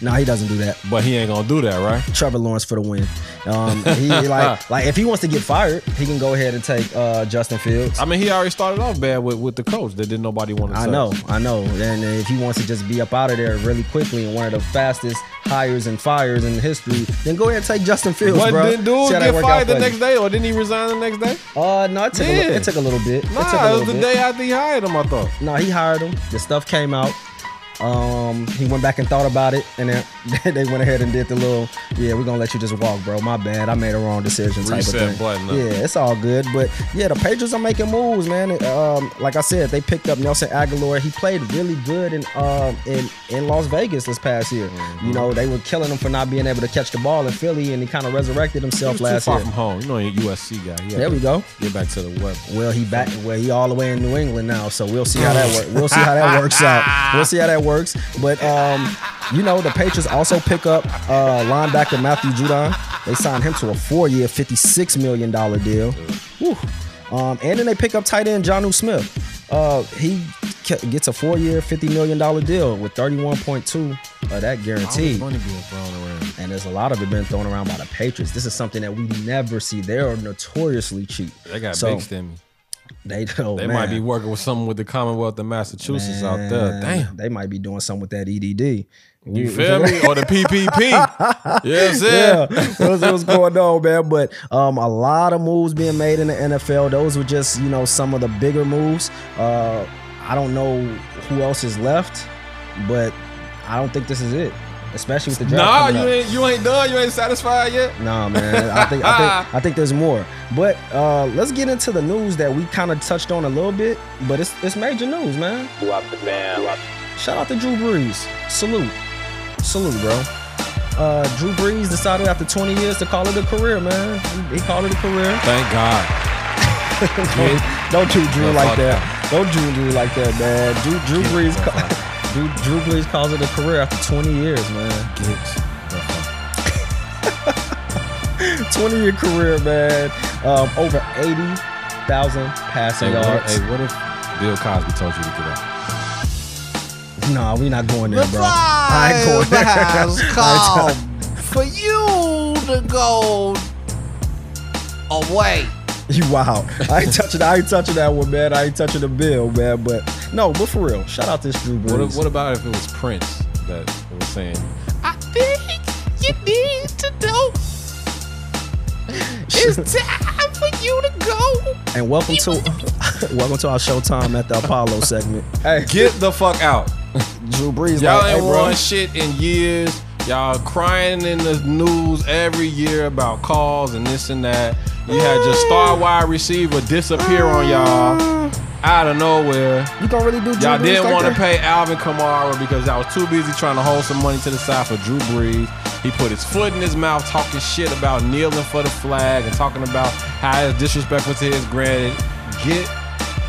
No, he doesn't do that. But he ain't gonna do that, right? Trevor Lawrence for the win. Um, he like like if he wants to get fired, he can go ahead and take uh, Justin Fields. I mean, he already started off bad with, with the coach that didn't nobody want to I know, I know. And if he wants to just be up out of there really quickly and one of the fastest hires and fires in history, then go ahead and take Justin Fields, But bro. didn't dude See how that get fired the next day, or didn't he resign the next day? Uh, no, it took, a, li- it took a little bit. it took a Nah, it little was the bit. day after he hired him. I thought. No, he hired him. The stuff came out. Um, he went back and thought about it, and then they went ahead and did the little, yeah, we're gonna let you just walk, bro. My bad, I made a wrong decision type Reset of thing. button? Yeah, it's all good, but yeah, the Patriots are making moves, man. Um, like I said, they picked up Nelson Agholor. He played really good in um in in Las Vegas this past year. Mm-hmm. You know, they were killing him for not being able to catch the ball in Philly, and he kind of resurrected himself last far year. from home. You know, a USC guy. He There we go. Get back to the west. Well, he back. Well, he all the way in New England now, so we'll see how that works. We'll see how that works out. We'll see how that works. But um, you know, the Patriots also pick up uh, linebacker Matthew Judon. They signed him to a four-year, fifty-six million dollar deal. Whew. Um, and then they pick up tight end Jonnu Smith. Uh, he ke- gets a four-year, fifty million dollar deal with thirty-one point two of that All this guaranteed. money being thrown around. And there's a lot of it being thrown around by the Patriots. This is something that we never see. They are notoriously cheap. They got So, big stimmy. They, oh, They man. might be working with someone with the Commonwealth of Massachusetts out there. Damn. They might be doing something with that EDD. You feel me? Or the PPP. yes, Yeah, yeah. that's what's going on, man. But um, a lot of moves being made in the NFL. Those were just, you know, some of the bigger moves. Uh, I don't know who else is left, but I don't think this is it. Especially with the draft. Nah, you up. ain't you ain't done. You ain't satisfied yet. Nah, man. I think I think I think there's more. But uh, let's get into the news that we kind of touched on a little bit. But it's it's major news, man. Shout out to Drew Brees. Salute, salute, bro. Uh, Drew Brees decided after 20 years to call it a career, man. He, he called it a career. Thank God. don't, don't do Drew Yeah, like fuck that. Don't do Drew like that, man. Drew, Drew Brees, ca- Drew, Drew Brees calls it a career after 20 years, man. Gigs. 20 year career, man. Um, over 80,000 passing Hey, yards. if, hey, what if Bill Cosby told you to get out? Nah, we're not going there, bro. I ain't going there. has I come for you to go away. You wow. I ain't touching I ain't touching that one, man. I ain't touching the bill, man. But no, but for real, shout out this Drew Brees. What, what about if it was Prince that was saying, I think you need to know. It's time for you to go. and welcome to welcome to our Showtime at the Apollo segment. Hey, "Get the fuck out"? Drew Brees, Y'all like, ain't bro. won shit in years. Y'all crying in the news every year about calls and this and that. You had your star ah. wide receiver disappear on y'all out of nowhere. You gonna really do Drew Y'all Brees didn't like want to pay Alvin Kamara because y'all was too busy trying to hold some money to the side for Drew Brees. He put his foot in his mouth talking shit about kneeling for the flag and talking about how it's disrespectful to his granted. Get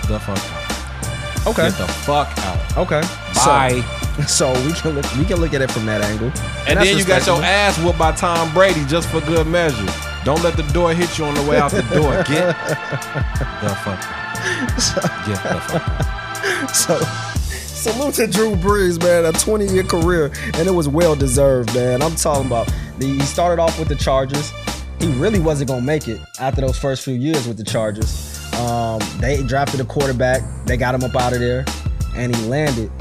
the fuck out. Okay, Get the fuck out. okay. Bye. So, so we can look we can look at it from that angle. And that's then you got your ass whooped by Tom Brady just for good measure. Don't let the door hit you on the way out the door. Get the fuck out. Fuck out. So, salute to Drew Brees, man. A 20 year career, and it was well deserved, man. I'm talking about. The, he started off with the Chargers. He really wasn't gonna make it after those first few years with the Chargers. Um, they drafted a quarterback. They got him up out of there, and he landed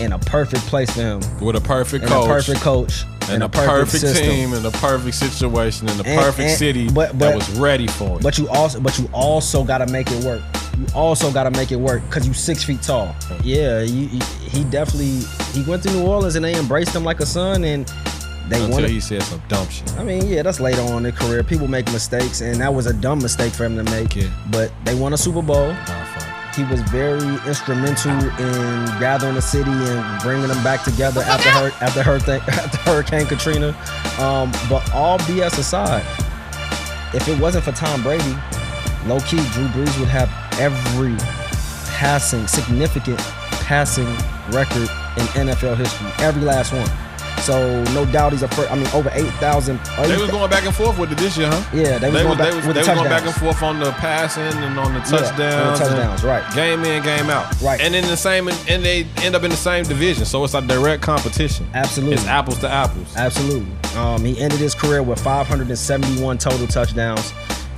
in a perfect place for him. With a perfect And coach. a perfect coach. And a perfect, team and a perfect situation and the And- perfect and- city but- that was ready for it. But you also, but you also got to make it work. You also got to make it work because you six feet tall. Yeah, you, you- he definitely he went to New Orleans and they embraced him like a son, and they Until wanted. he said some dumb shit. I mean, yeah, that's later on in their career. People make mistakes, and that was a dumb mistake for him to make. Yeah. But they won a Super Bowl. Fuck. He was very instrumental in gathering the city and bringing them back together after her, after Hurricane after Hurricane Katrina. Um, but all BS aside, if it wasn't for Tom Brady, low key Drew Brees would have every passing significant passing record in NFL history, every last one. So no doubt he's a first. I mean, over eight thousand. They was going back and forth with it this year, huh? Yeah, they was They going was, back they was, with they the going back and forth on the passing and on the Yeah, the touchdowns. and touchdowns, right. Game in, game out. Right. And in the same, and they end up in the same division, so it's a direct competition. Absolutely. It's apples to apples. Absolutely. Um, he ended his career with 571 total touchdowns,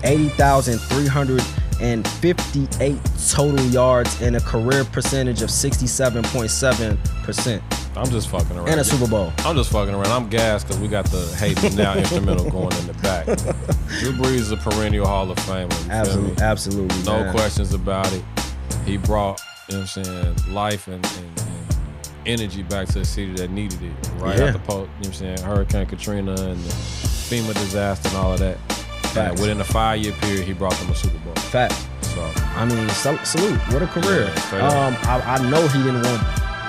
80,358 total yards, and a career percentage of 67.7%, I'm just fucking around. and a Super Bowl. I'm just fucking around. I'm gassed because we got the Hey Me Now instrumental going in the back. Drew Brees is a perennial Hall of Famer. You feel me? Absolutely, absolutely. No man. questions about it. He brought, you know what I'm saying, life and, and, and energy back to a city that needed it. Right Yeah. after, po- you know what I'm saying, Hurricane Katrina and the FEMA disaster and all of that. Facts. within a five year period, he brought them a Super Bowl. Fact. So, I mean, sal- salute. What a career. Yeah, um, I, I know he didn't want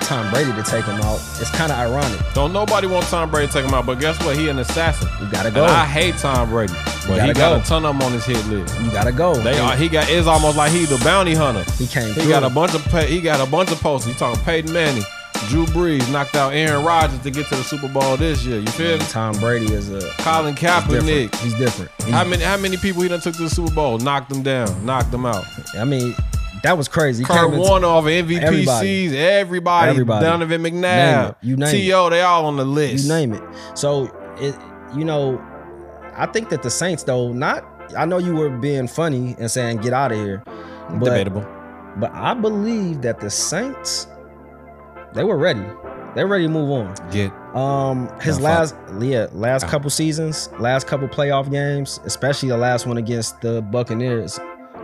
Tom Brady to take him out. It's kind of ironic. don't nobody want Tom Brady to take him out, but guess what? He an assassin. You gotta And go. I hate Tom Brady, but gotta he got a ton of them on his hit list. you gotta go. They are. He got. It's almost like he the bounty hunter. He came He got a bunch of. Pay, he got a bunch of posts. You talking Peyton Manning, Drew Brees knocked out Aaron Rodgers to get to the Super Bowl this year. You feel me? Tom Brady is a Colin he's different. Kaepernick. He's different. He's- How many? How many people he done took to the Super Bowl? Knocked them down. Knocked them out. I mean, that was crazy. Kurt Warner off of MVP Everybody. Everybody. Everybody. Donovan McNabb. You name T.O. They all on the list. You name it. So it, you know, I think that the Saints, though, not. I know you were being funny and saying get out of here, but Debatable. but I believe that the Saints, they were ready. They're ready to move on. Get. Um, his last, yeah, last couple seasons, last couple playoff games, especially the last one against the Buccaneers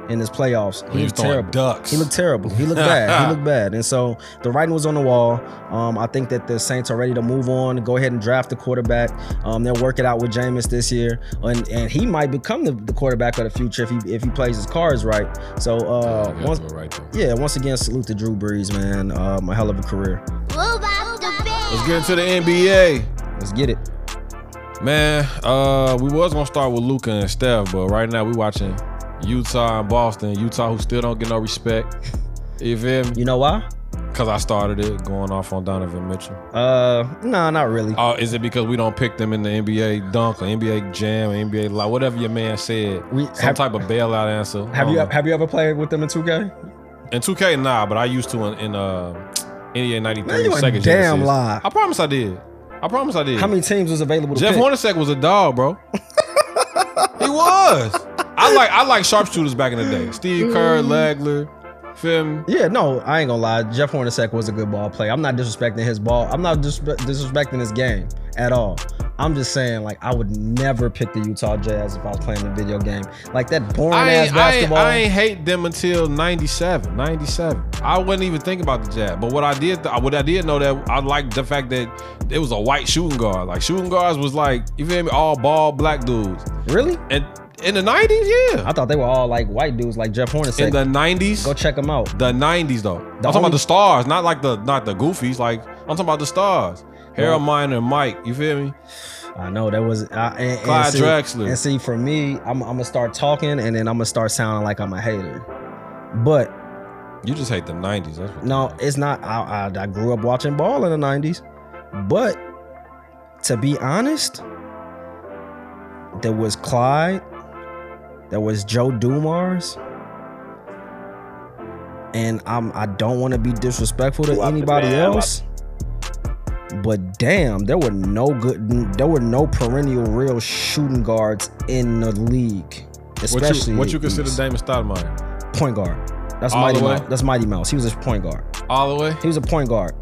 in his playoffs. He was looked terrible. ducks. He looked terrible. He looked bad. He looked bad. And so the writing was on the wall. Um, I think that the Saints are ready to move on, go ahead and draft the quarterback. Um, they'll work it out with Jameis this year, and and he might become the, the quarterback of the future if he if he plays his cards right. So uh, Yeah, once, right yeah, once again, salute to Drew Brees, man. Um, a hell of a career. Move out the bed. Let's get into the NBA. Let's get it. Man, uh, we was gonna start with Luka and Steph, but right now we watching Utah and Boston. Utah who still don't get no respect. You feel me? You know why? Cause I started it going off on Donovan Mitchell. Uh, no, not really. Oh, is it because we don't pick them in the NBA dunk or NBA jam or NBA live, whatever your man said? We- Some have- type of bailout answer. Have you Um, have you ever played with them in 2K? in 2K? Nah, but I used to in, in uh NBA 93 Man, you a second damn Genesis. lie. I promise I did. I promise I did. How many teams was available to Jeff? Hornacek was a dog, bro. he was. I like I like sharpshooters back in the day. Steve mm-hmm. Kerr, Legler, feel me? Yeah, no, I ain't gonna lie. Jeff Hornacek was a good ball player. I'm not disrespecting his ball. I'm not disre- disrespecting his game at all. I'm just saying, like, I would never pick the Utah Jazz if I was playing a video game. Like that boring ass ain't, I, ain't, basketball. I ain't hate them until 97, 97. I wouldn't even think about the Jazz. But what I did, what I did know that I liked the fact that it was a white shooting guard. Like shooting guards was like, you feel me, all ball black dudes. really? And in the 90s, yeah. I thought they were all like white dudes, like Jeff Hornacek. In the 90s, Go check them out. the 90s though. I'm talking about the stars, not like the not the goofies. Like I'm talking about the stars. Harold Miner, Mike, you feel me? I know that was I, and, and Clyde see, Drexler. And see, for me, I'm, I'm gonna start talking, and then I'm gonna start sounding like I'm a hater. But You just hate the 90s. That's No, it's not. I, I, I grew up watching ball in the 90s. But to be honest, there was Clyde, there was Joe Dumars. And I'm I don't want to be disrespectful to anybody else. But damn, there were no good there were no perennial real shooting guards in the league. what Especially you, what you consider East. Damon Stoudamire? point guard. That's All Mighty? Mouse. That's Mighty Mouse. He was a point guard. All the way? He was a point guard.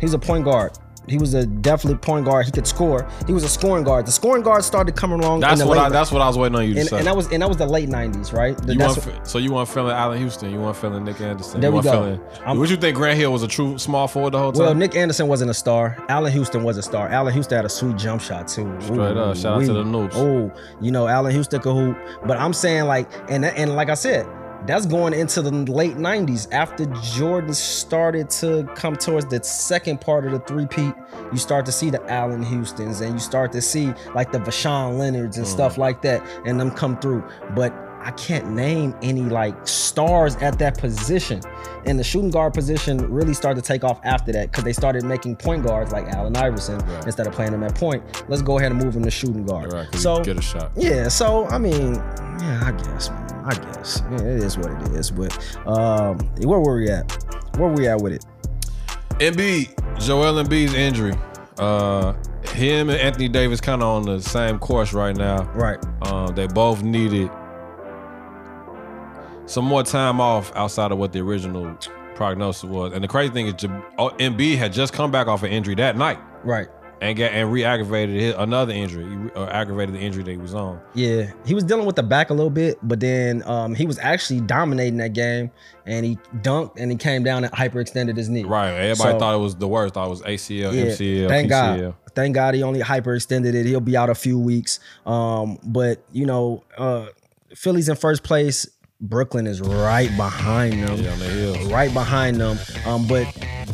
He was a point guard. He was a definitely point guard. He could score. He was a scoring guard. The scoring guard started coming along. That's what I that's what I was waiting on you to and, say. and that was and that was the late '90s, right? The- you want, so you want feeling Allan Houston? You want feeling Nick Anderson? There you we go. Feeling, I'm- what you think? Grant Hill was a true small forward the whole time. well, Nick Anderson wasn't a star. Allan Houston was a star. Allan Houston had a sweet jump shot too. Straight up. Shout out to the noobs. Oh, you know Allan Houston could hoop. But I'm saying like, and and like I said, that's going into the late '90s after Jordan started to come towards the second part of the three-peat. You start to see the Allan Houstons, and you start to see like the Voshon Lenards and Mm. stuff like that, and them come through. But I can't name any like stars at that position. And the shooting guard position really started to take off after that because they started making point guards like Allen Iverson Right. instead of playing him at point. Let's go ahead and move him to shooting guard. right, so get a shot. yeah, so I mean, yeah, I guess, man. I guess. Yeah, it is what it is. But um where were we at? Where were we at with it? Embiid, Joel Embiid's injury. Uh, him and Anthony Davis kind of on the same course right now. Right. Um, they both needed some more time off outside of what the original prognosis was. And the crazy thing is, Jab- oh, had just come back off an injury that night Right. and got and re-aggravated his, another injury. He uh, aggravated the injury that he was on. Yeah. He was dealing with the back a little bit, but then um he was actually dominating that game and he dunked and he came down and hyperextended his knee. Right. Everybody So- thought it was the worst. Thought it was ACL, Yeah, MCL, thank PCL. God. Thank God he only hyperextended it. He'll be out a few weeks. Um, but you know, uh Philly's in first place. Brooklyn is right behind them. The right behind them. Um, but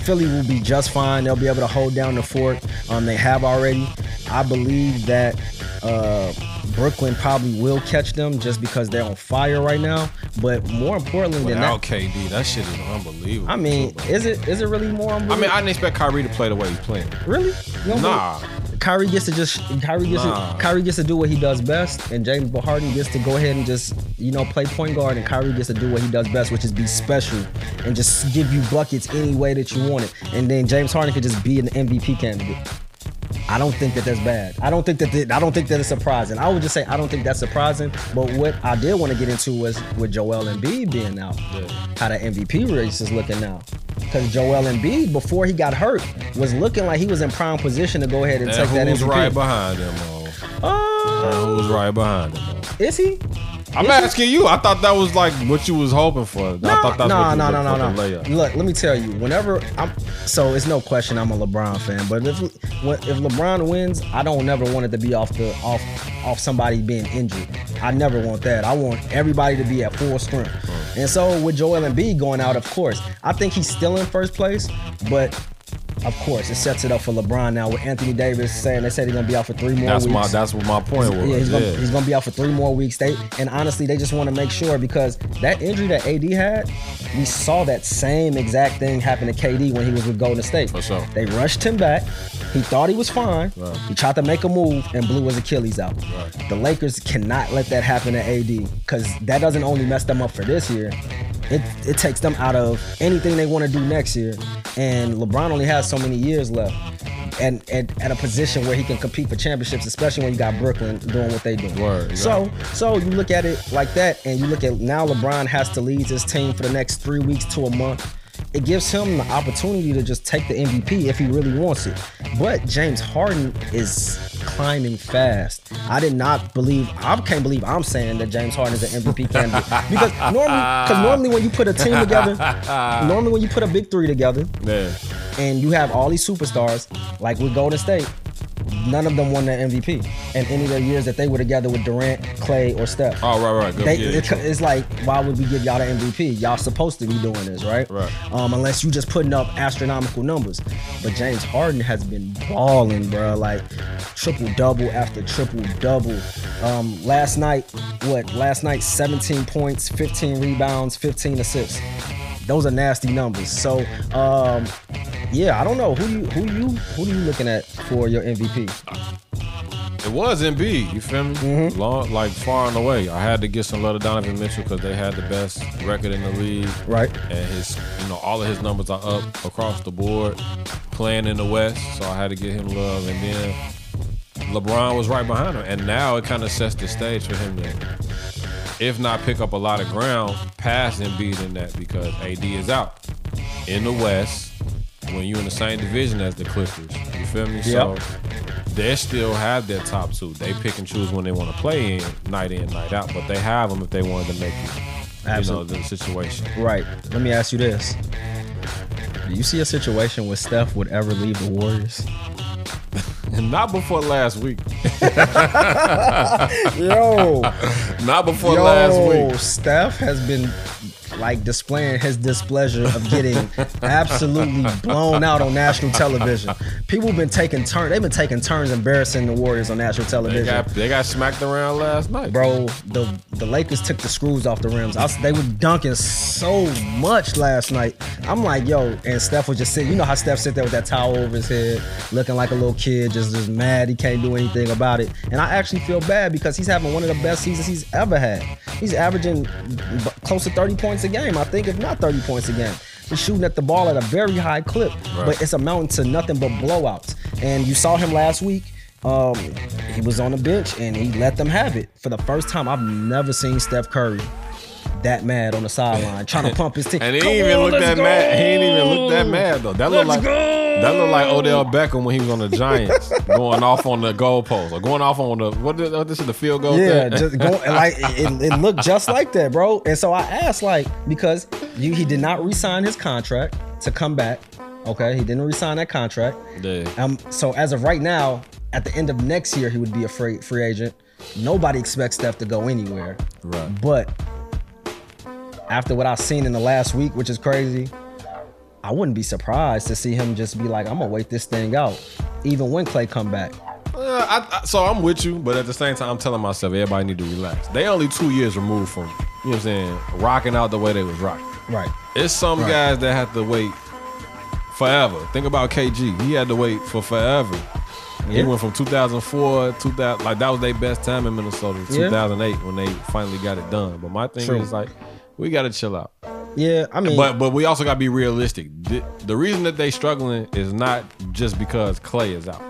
Philly will be just fine. They'll be able to hold down the fort. Um, they have already. I believe that uh, Brooklyn probably will catch them just because they're on fire right now. But more importantly than Without that, KD, that shit is unbelievable. I mean, is it is it really more? I mean, I didn't expect Kyrie to play the way he's playing. really? Don't Nah, think- Kyrie gets to just Kyrie gets Nah. to Kyrie gets to do what he does best, and James Harden gets to go ahead and just you know play point guard, and Kyrie gets to do what he does best, which is be special and just give you buckets any way that you want it. And then James Harden could just be an MVP candidate. I don't think that that's bad. I don't think that th- I don't think that it's surprising. I would just say I don't think that's surprising. But what I did want to get into was with Joel Embiid being out, how the MVP race is looking now. Because Joel Embiid, before he got hurt, was looking like he was in prime position to go ahead and, take that MVP. who's right behind him? Oh, Uh, who's right behind him? Is he? I'm asking you. I thought that was like what you was hoping for. I thought that's no, what no, no, no, no. for the layup. Look, let me tell you. Whenever I'm, so it's no question I'm a LeBron fan. But if if LeBron wins, I don't never want it to be off the off off somebody being injured. I never want that. I want everybody to be at full strength. And so with Joel Embiid going out, of course, I think he's still in first place, but. Of course, it sets it up for LeBron now with Anthony Davis saying they said he's gonna be out for three more That's weeks. my. That's what my point was. Yeah, he's gonna, yeah. he's gonna be out for three more weeks. They and honestly, they just want to make sure because that injury that AD had, we saw that same exact thing happen to KD when he was with Golden State. For sure. They rushed him back. He thought he was fine. Right. He tried to make a move and blew his Achilles out. Right. The Lakers cannot let that happen to AD because that doesn't only mess them up for this year. It, it takes them out of anything they want to do next year. And LeBron only has so many years left. and, and at a position where he can compete for championships, especially when you got Brooklyn doing what they do. Word, So so you look at it like that, and you look at now LeBron has to lead his team for the next three weeks to a month. It gives him the opportunity to just take the MVP if he really wants it. But James Harden is climbing fast. I did not believe. I can't believe I'm saying that James Harden is an MVP candidate because normally, because normally when you put a team together, normally when you put a big three together, Man. and you have all these superstars like with Golden State, none of them won the MVP in any of the years that they were together with Durant, Clay, or Steph. Oh, right, right. Go, They, yeah, it- it's like, why would we give y'all the MVP? Y'all supposed to be doing this, right? Right. Um, unless you just putting up astronomical numbers. But James Harden has been balling, bro. Like triple double after triple double. Um, last night, what? Last night, 17 points, 15 rebounds, 15 assists. Those are nasty numbers. So, um, yeah, I don't know who you who you who are you looking at for your MVP. It was Embiid, you feel me? Mm-hmm. Long, like far and away. I had to get some love to Donovan Mitchell because they had the best record in the league. Right. And his, you know, all of his numbers are up across the board, playing in the West. So I had to get him love. And then LeBron was right behind him. And now it kind of sets the stage for him to, if not pick up a lot of ground, pass Embiid in that because AD is out in the West when you're in the same division as the Clippers. You feel me? So they still have their top two. They pick and choose when they want to play in, night in, night out. But they have them if they wanted to make it, you know, the situation. Right. Let me ask you this. Do you see a situation where Steph would ever leave the Warriors? And not before last week. Yo, Not before yo, last week. Steph has been like displaying his displeasure of getting absolutely blown out on national television. People have been taking turns. They've been taking turns embarrassing the Warriors on national They television. got they got smacked around last night. Bro, the the Lakers took the screws off the rims. I they were dunking so much last night. I'm like, yo, and Steph was just sitting. You know how Steph sit there with that towel over his head, looking like a little kid, just just mad he can't do anything about it. And I actually feel bad because he's having one of the best seasons he's ever had. He's averaging close to 30 points a game, I think, if not 30 points a game. He's shooting at the ball at a very high clip, but it's amounting to nothing but blowouts. And you saw him last week. Um, he was on the bench and he let them have it. For the first time, I've never seen Steph Curry that mad on the sideline trying to pump his team. And he Come ain't even on, look that go. mad. He ain't even look that mad though. That looked like go. That looked like Odell Beckham when he was on the Giants, going off on the goalpost or going off on the what is this is the field goal. Yeah, thing? just go like it, it looked just like that, bro. And so I asked, like, because you, he did not re-sign his contract to come back. Okay, he didn't re-sign that contract. Yeah. Um, so as of right now, at the end of next year, he would be a free free agent. Nobody expects Steph to go anywhere. Right. But after what I've seen in the last week, which is crazy, I wouldn't be surprised to see him just be like, I'm gonna wait this thing out, even when Clay come back. Uh, I, I, so I'm with you, but at the same time, I'm telling myself everybody need to relax. They only two years removed from, you know what I'm saying, rocking out the way they was rocking. Right. It's some Right. guys that have to wait forever. Think about KG. He had to wait for forever. He went from 2004, 2000, like that was their best time in Minnesota, to Yeah. 2008 when they finally got it done. But my thing True. is like, we got to chill out. Yeah, I mean, But but we also got to be realistic. The, the reason that they struggling is not just because Clay is out.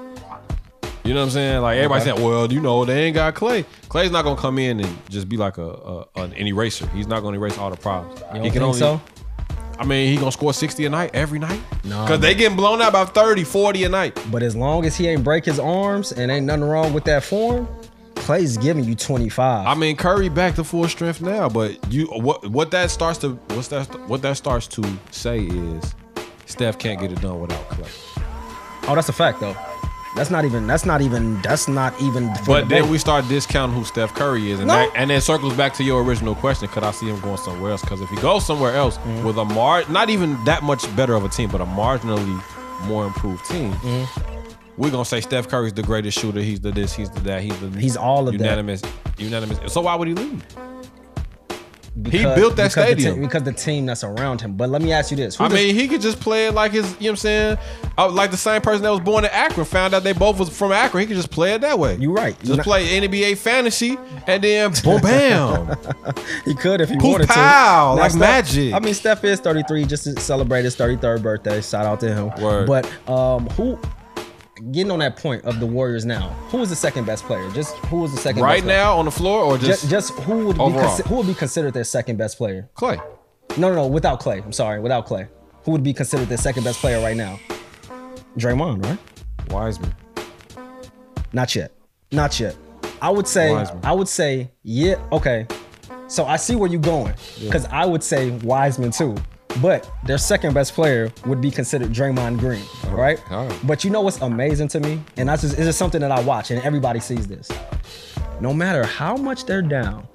You know what I'm saying? Like everybody Okay. saying, well, you know, they ain't got Clay. Clay's not gonna come in and just be like a, a an, eraser. He's not gonna erase all the problems. he think so? I mean, he gonna score 60 a night every night? No, Cause they getting blown out by 30, 40 a night. But as long as he ain't break his arms and ain't nothing wrong with that form, Clay's giving you 25. I mean, Curry back to full strength now, but you what what that starts to what's that what that starts to say is Steph can't get it done without Clay. oh, that's a fact though. That's not even. That's not even. That's not even. But debate. then we start discounting who Steph Curry is, and No. that, and then circles back to your original question: Could I see him going somewhere else? Because if he goes somewhere else Mm-hmm. with a mar, not even that much better of a team, but a marginally more improved team, Mm-hmm. We're gonna say Steph Curry's the greatest shooter. He's the this. He's the that. He's the He's all of that. unanimous. Unanimous. So why would he leave? Because- built that because the stadium. te- because the team that's around him. But let me ask you this: Who I does- mean, he could just play it like his. You know what I'm saying? Uh, like the same person that was born in Akron found out they both was from Akron. He could just play it that way. You're right. Just not- play NBA fantasy and then boom bam. he could if he Poof wanted to. pow, Now, like Steph- magic. I mean, Steph is 33 just to celebrate his 33rd birthday. Shout out to him. Word. But um, who? Getting on that point of the Warriors now, who is the second best player? Just who was the second Right best player? now on the floor or just, Just, just who would be overall? consi- who would be considered their second best player? Clay? No, no, no, without Clay. I'm sorry, without Clay. Who would be considered their second best player right now? Draymond, right? Wiseman. Not yet. Not yet. I would say Wiseman. I would say yeah, okay. So I see where you're going. Because I would say Wiseman too. But their second best player would be considered Draymond Green, oh, right? all right. But you know what's amazing to me? And that's just, it's just something that I watch and everybody sees this. No matter how much they're down,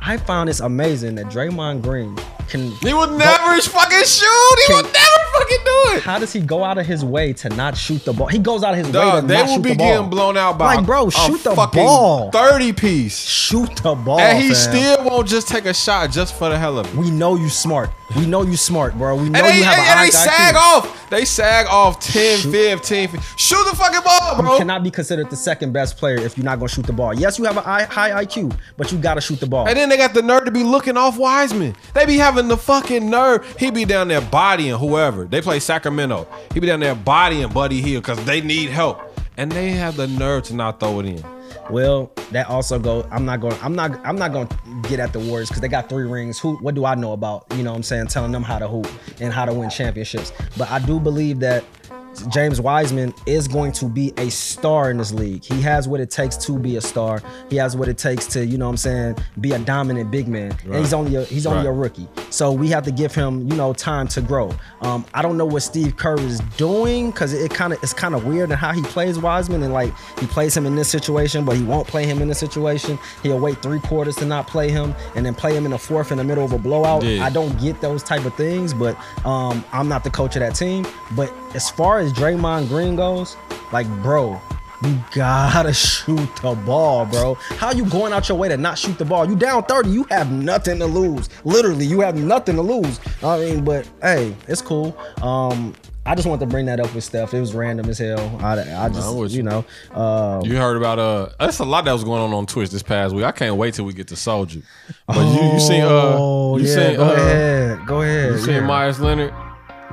I found it's amazing that Draymond Green can He would never fucking shoot. He would Can- never fucking do it. how does he go out of his way to not shoot the ball? He goes out of his way Dog, to they not will shoot be the ball. getting blown out by Like, bro, a shoot the fucking ball. 30 piece. Shoot the ball. And he fam. still won't just take a shot just for the hell of it. We know you smart. We know you smart, bro. We know And they, you have and an they IQ. sag off. They sag off 10, Shoot. 15. Shoot the fucking ball, bro. You cannot be considered the second best player if you're not gonna shoot the ball. Yes, you have a high IQ, but you gotta shoot the ball. And then they got the nerve to be looking off Wiseman. They be having the fucking nerve. He be down there bodying whoever. They play Sacramento. He be down there bodying Buddy Hield because they need help. And they have the nerve to not throw it in. Well, that also go. I'm not going. I'm not. I'm not going to get at the Warriors because they got three rings. Who? What do I know about? You know, what I'm saying telling them how to hoop and how to win championships. But I do believe that James Wiseman is going to be a star in this league. He has what it takes to be a star. He has what it takes to, you know what I'm saying, be a dominant big man. And he's only a he's only a rookie. So we have to give him, you know, time to grow. Um, I don't know what Steve Kerr is doing because it, kind of it's kind of weird in how he plays Wiseman and like he plays him in this situation, but he won't play him in this situation. He'll wait three quarters to not play him and then play him in the fourth in the middle of a blowout. Yeah. I don't get those type of things, but um, I'm not the coach of that team. But as far as Draymond Green goes, like bro. You gotta shoot the ball, bro. How you going out your way to not shoot the ball? You down 30, you have nothing to lose. Literally, you have nothing to lose. I mean, but hey, it's cool. Um, I just wanted to bring that up with Steph. It was random as hell. I, I just, I'm you you. know, uh, You heard about uh that's a lot that was going on on Twitch this past week. I can't wait till we get to Soldier. But you you seen uh oh, you yeah, seen go uh ahead, go ahead. you seen yeah. Meyers Leonard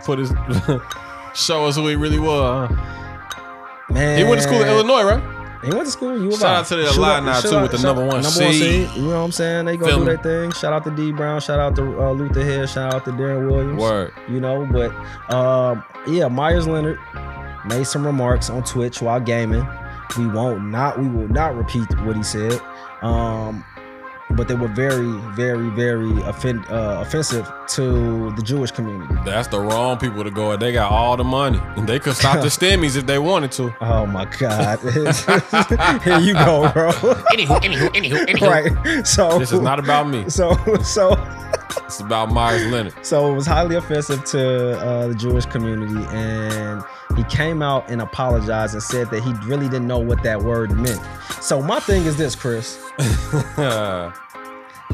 put his show us who he really was. Man, He went to school in Illinois, right? He went to school. You Shout out to the Illini too with the number one seed. You know what I'm saying? They go Feel do their thing. Shout out to D Brown. Shout out to uh, Luther Head. Shout out to Deron Williams. Word. You know, but um, yeah, Meyers Leonard made some remarks on Twitch while gaming. We won't not we will not repeat what he said. Um, but they were very, very, very offend, uh, offensive to the Jewish community. That's the wrong people to go. At they got all the money. And they could stop the stemmies if they wanted to. Oh my God! Here you go, bro. Anywho, anywho, anywho, anywho. right. So This is not about me. So so It's about Meyers Leonard. so it was highly offensive to uh, the Jewish community, and he came out and apologized and said that he really didn't know what that word meant. So my thing is this, Chris: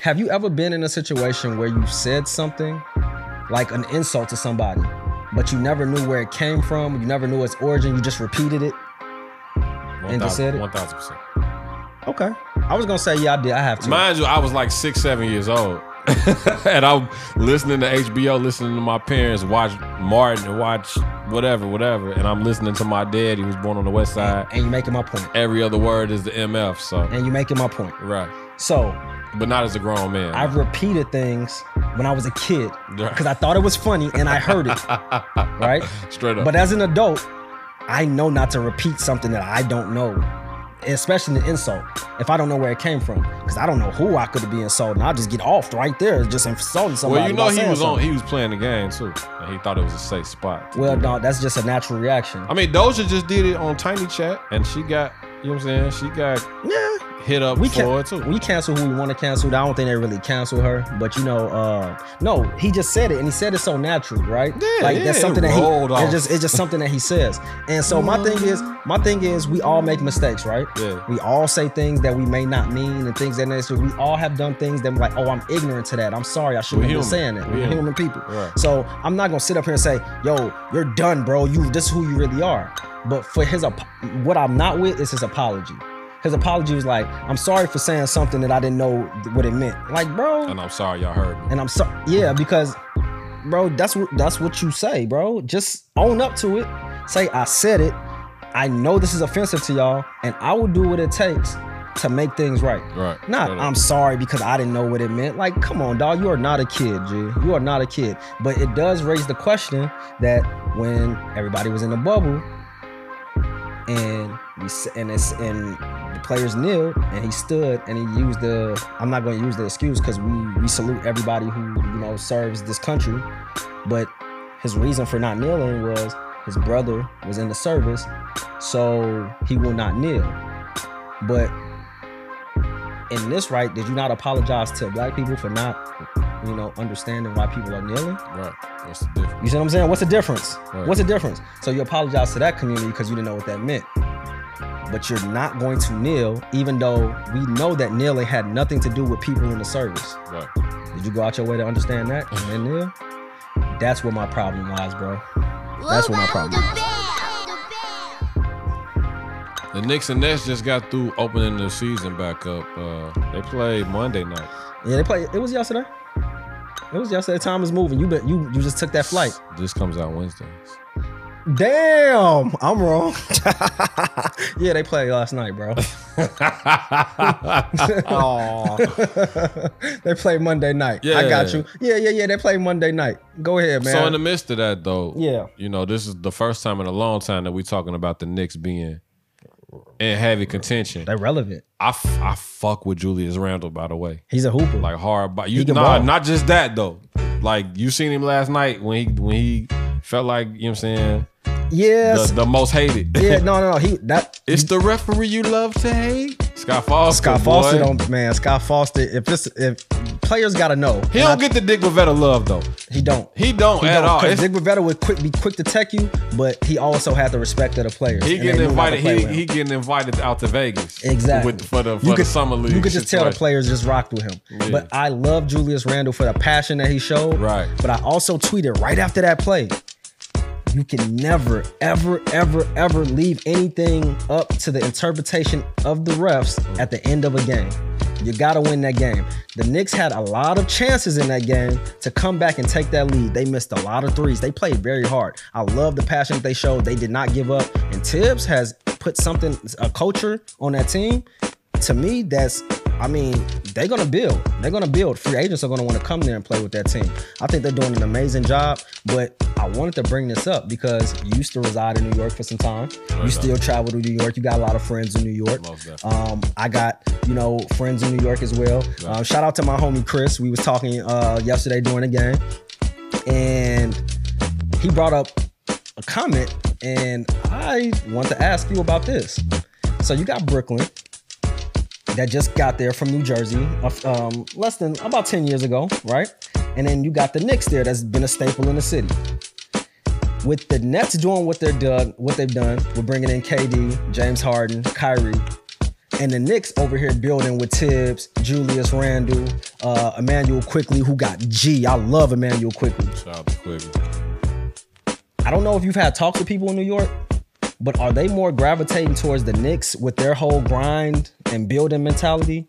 Have you ever been in a situation where you said something like an insult to somebody, but you never knew where it came from, you never knew its origin, you just repeated it? And just said it? 1000%. Okay. I was gonna say yeah, I did. I have to. Mind you, I was like six, seven years old. and I'm listening to HBO, listening to my parents watch Martin and watch whatever, whatever. And I'm listening to my dad, he was born on the west side. and you're making my point. Every other word is the MF. So, And you're making my point. right. So But not as a grown man. I've repeated things when I was a kid Right. because I thought it was funny and I heard it, right? Straight up. But as an adult, I know not to repeat something that I don't know, especially an insult. If I don't know where it came from, because I don't know who I could be insulting, I'll just get off right there, just insulting somebody. well, you know he was on. something. He was playing the game too, and he thought it was a safe spot. Well, no, that's just a natural reaction. I mean, Doja just did it on Tiny Chat, and she got, you know what I'm saying? She got yeah, hit up we for can too. we cancel who we want to cancel. I don't think they really cancel her, but you know, uh, no, he just said it, and he said it so natural, right? Yeah, like yeah, that's something that he. off. It's just it's just something that he says. And so my thing is, my thing is, we all make mistakes, right? Yeah. We all say things that we may not mean, and things that necessarily. We all have done things that we're like, oh, I'm ignorant to that. I'm sorry, I shouldn't have been saying that. We're We're human. human people. Right. So I'm not gonna sit up here and say, yo, you're done, bro. You this is who you really are. But for his what I'm not with is his apology. His apology was like, I'm sorry for saying something that I didn't know what it meant. Like, bro, and I'm sorry y'all heard me. and I'm sorry. Yeah, because, bro, that's what that's what you say, bro. Just own up to it. Say I said it. I know this is offensive to y'all, and I will do what it takes to make things right. Right. Not Straight up. I'm sorry because I didn't know what it meant. Like, come on, dog. You are not a kid, G. You are not a kid. But it does raise the question that when everybody was in the bubble and we and it's and the players kneeled and he stood and he used the I'm not going to use the excuse because we we salute everybody who you know serves this country, but his reason for not kneeling was his brother was in the service, so he will not kneel. But in this right, did you not apologize to black people for not, you know, understanding why people are kneeling? Right. What's the difference? You see what I'm saying? What's the difference? Right. What's the difference? So you apologize to that community because you didn't know what that meant. But you're not going to kneel, even though we know that kneeling had nothing to do with people in the service. Right. Did you go out your way to understand that and then kneel? That's where my problem lies, bro. That's where my problem lies. The Knicks and Nets just got through opening the season back up. Uh, they played Monday night. Yeah, they played. It was yesterday. It was yesterday. Time is moving. You bet. You you just took that flight. This comes out Wednesday. Damn, I'm wrong. yeah, they played last night, bro. Oh They played Monday night. Yeah. I got you. Yeah, yeah, yeah. They played Monday night. Go ahead, man. So in the midst of that, though, Yeah. you know, this is the first time in a long time that we're talking about the Knicks being in heavy contention. They're relevant. I, f- I fuck with Julius Randle, by the way, He's a hooper. like hard. But you nah, ball. not just that though. Like you seen him last night when he when he felt like you know what I'm saying yes. the, the most hated. yeah. No, no, no. He that. it's the referee you love to hate. Scott Foster. Scott boy. Foster don't man. Scott Foster. If this if players gotta know, He don't get the Dick Bavetta love though. He don't. He don't He at all. Because It's- Dick Bavetta would quick be quick to tech you, but he also had the respect of the players. He getting they knew how to invited. He, he getting invited out to Vegas. Exactly. With, for the for you the could, summer league. You could just tell the players just rocked with him. Yeah. But I love Julius Randle for the passion that he showed. Right. But I also tweeted right after that play. You can never, ever, ever, ever leave anything up to the interpretation of the refs at the end of a game. You gotta win that game. The Knicks had a lot of chances in that game to come back and take that lead. They missed a lot of threes. They played very hard. I love the passion that they showed. They did not give up. And Thibs has put something, a culture on that team. To me, that's I mean, they're gonna build. They're gonna build. Free agents are gonna want to come there and play with that team. I think they're doing an amazing job. But I wanted to bring this up because you used to reside in New York for some time. You still travel to New York. You got a lot of friends in New York. Um, I got you know friends in New York as well. Um, shout out to my homie Chris. We was talking uh, yesterday during the game, and he brought up a comment, and I want to ask you about this. So you got Brooklyn that just got there from New Jersey, um, less than about ten years ago, right? And then you got the Knicks there that's been a staple in the city. With the Nets doing what they're done, what they've done, we're bringing in KD, James Harden, Kyrie, and the Knicks over here building with Thibs, Julius Randle, uh, Immanuel Quickley, who got G. I love Immanuel Quickley. Shout out to Quigley. I don't know if you've had talks with people in New York, but are they more gravitating towards the Knicks with their whole grind and building mentality,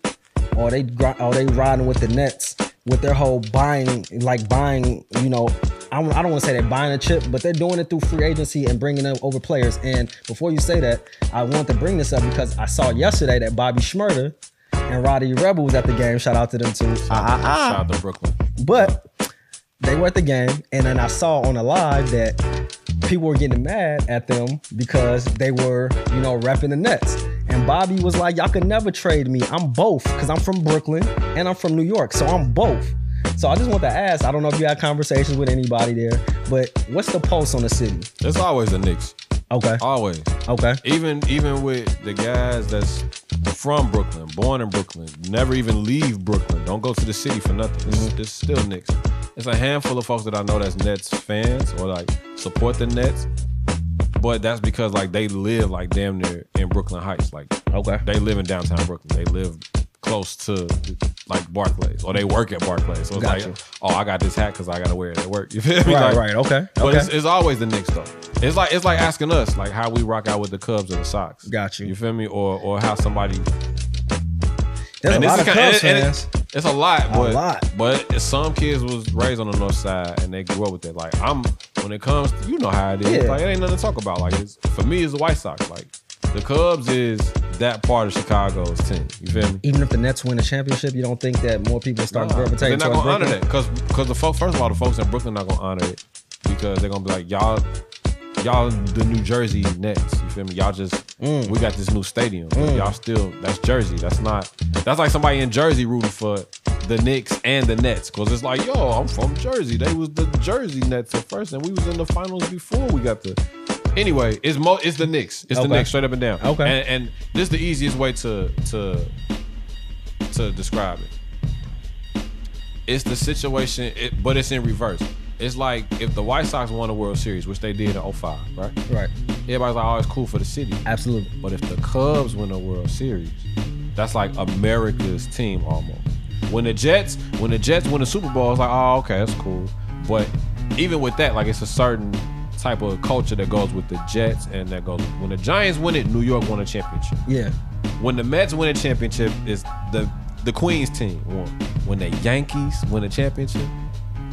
or are they are they riding with the Nets with their whole buying like buying? You know, I don't, I don't want to say they're buying a chip, but they're doing it through free agency and bringing them over players. And before you say that, I want to bring this up because I saw yesterday that Bobby Shmurda and Rowdy Rebel was at the game. Shout out to them too. Ah, ah, ah. Shout out to Brooklyn. But they were at the game, and then I saw on the live that people were getting mad at them because they were, you know, repping the Nets. And Bobby was like, "Y'all can never trade me. I'm both because I'm from Brooklyn and I'm from New York, so I'm both." So I just want to ask. I don't know if you had conversations with anybody there, but what's the pulse on the city? It's always the Knicks. Okay, Always. okay, Even even with the guys that's from Brooklyn, born in Brooklyn, never even leave Brooklyn. Don't go to the city for nothing. It's, Mm-hmm. it's still Knicks. It's a handful of folks that I know that's Nets fans or like support the Nets. But that's because like they live like damn near in Brooklyn Heights. Like okay. they live in downtown Brooklyn. They live close to like Barclays or they work at Barclays. So it's Gotcha. like, oh, I got this hat because I got to wear it at work. You feel me? Right, Like, right. Okay, But okay. it's, it's always the Knicks though. It's like it's like asking us like how we rock out with the Cubs or the Sox. Got you. You feel me? Or or how somebody. There's and a lot of kinda- Cubs and- and fans. it- It's a lot, but lot. but some kids was raised on the north side and they grew up with it. Like I'm when it comes, to, you know how it is. Yeah. Like it ain't nothing to talk about. Like it's, for me, it's the White Sox. Like the Cubs is that part of Chicago's team. You feel me? Even if the Nets win the championship, you don't think that more people start Nah, 'cause gravitating they're not gonna honor Brooklyn? that because because the folks first of all the folks in Brooklyn not gonna honor it because they're gonna be like y'all y'all the New Jersey Nets you feel me y'all just Mm. we got this new stadium but y'all still that's Jersey that's not that's like somebody in Jersey rooting for the Knicks and the Nets because it's like yo I'm from Jersey they was the Jersey Nets at first and we was in the finals before we got the anyway it's mo it's the Knicks it's Okay. the Knicks straight up and down Okay. and, and this is the easiest way to to to describe it it's the situation, it, but it's in reverse. It's like if the White Sox won a World Series, which they did in 05, right? Right. Everybody's like, oh, it's cool for the city. Absolutely. But if the Cubs win a World Series, that's like America's team almost. When the Jets, when the Jets win the Super Bowl, it's like, oh, okay, that's cool. But even with that, like it's a certain type of culture that goes with the Jets and that goes when the Giants win it, New York won a championship. Yeah. When the Mets win a championship, is the the Queens team won. When the Yankees win a championship,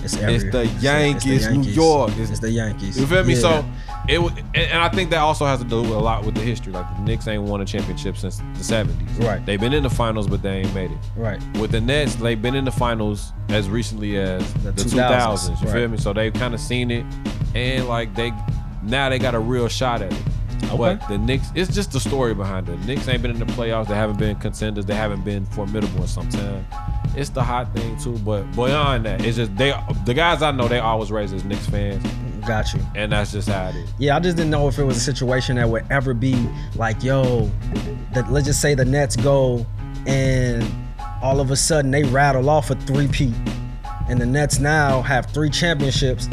It's, It's the it's the Yankees, New York. It's, It's- the Yankees. you feel me? Yeah. So it and, and I think that also has to do with a lot with the history. Like the Knicks ain't won a championship since the seventies. Right. They've been in the finals, but they ain't made it. Right. With the Nets, they've been in the finals as recently as The the, 2000s, 2000s. You feel me? So they've kind of seen it, and like they now they got a real shot at it. Okay. But the Knicks, it's just the story behind it. Knicks ain't been in the playoffs. They haven't been contenders. They haven't been formidable in some time. It's the hot thing too. But beyond that, it's just they the guys I know they always raise as Knicks fans, Got you. and that's just how it is. Yeah, I just didn't know if it was a situation that would ever be like, yo, the, let's just say the Nets go and all of a sudden they rattle off a three-peat. And the Nets now have three championships.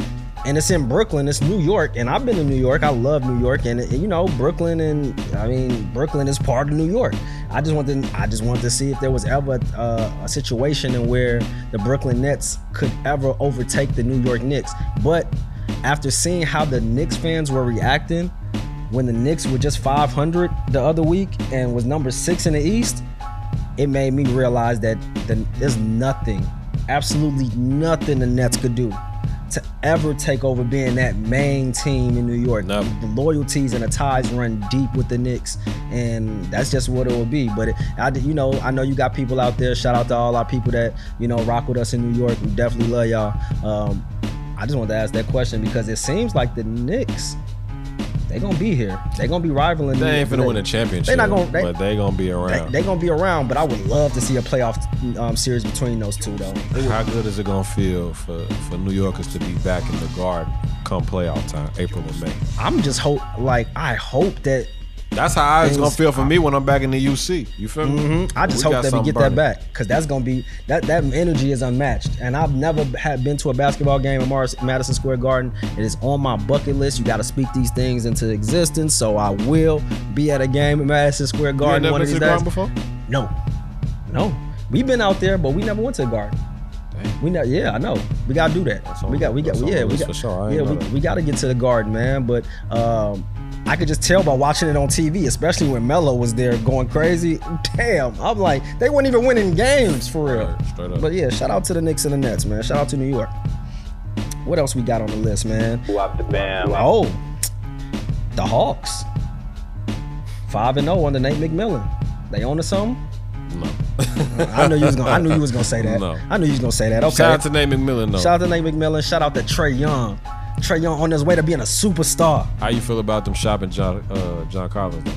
And it's in Brooklyn, it's New York. And I've been to New York. I love New York. And you know, Brooklyn and I mean, Brooklyn is part of New York. I just wanted I just wanted to see if there was ever uh, a situation in where the Brooklyn Nets could ever overtake the New York Knicks. But after seeing how the Knicks fans were reacting when the Knicks were just 500 the other week and was number six in the East, it made me realize that the, there's nothing, absolutely nothing the Nets could do to ever take over being that main team in New York. Nope. The loyalties and the ties run deep with the Knicks, and that's just what it will be. But it, I, you know, I know you got people out there. Shout out to all our people that you know rock with us in New York. We definitely love y'all. Um, I just wanted to ask that question because it seems like the Knicks, they gonna be here. They gonna be rivaling. They ain't finna win a championship. They not gonna- they- but they gonna be They, around. they gonna be around, but I would love to see a playoff um, series between those two, though. How good is it gonna feel for for New Yorkers to be back in the Garden come playoff time, April and May? I'm just hope, like, I hope that. That's how it's gonna feel for me when I'm back in the UC. You feel me? mhm, I just We hope that we get burning. that back because that's gonna be that that energy is unmatched. And I've never had been to a basketball game in Madison Square Garden. It is on my bucket list. You got to speak these things into existence. So I will be at a game in Madison Square Garden never one been of to these the days. Garden before? No, no, we've been out there, but we never went to the Garden. We not, yeah, I know. We gotta do that. on- we got, we got, yeah, we got, sure. Yeah, we, we got to get to the garden, man. But um, I could just tell by watching it on TV, especially when Melo was there going crazy. Damn, I'm like, they weren't even winning games for real. Straight up. But yeah, shout out to the Knicks and the Nets, man. Shout out to New York. What else we got on the list, man? Wop the bam. Oh, the Hawks, five and zero under Nate McMillan. They own to something? No. I knew you was gonna. I knew you was gonna say that. No. I knew you was gonna say that. Okay. Shout out to Nate McMillan though. Shout out to Nate McMillan. Shout out to Trae Young. Trae Young on his way to being a superstar. How you feel about them shopping John uh, John Collins?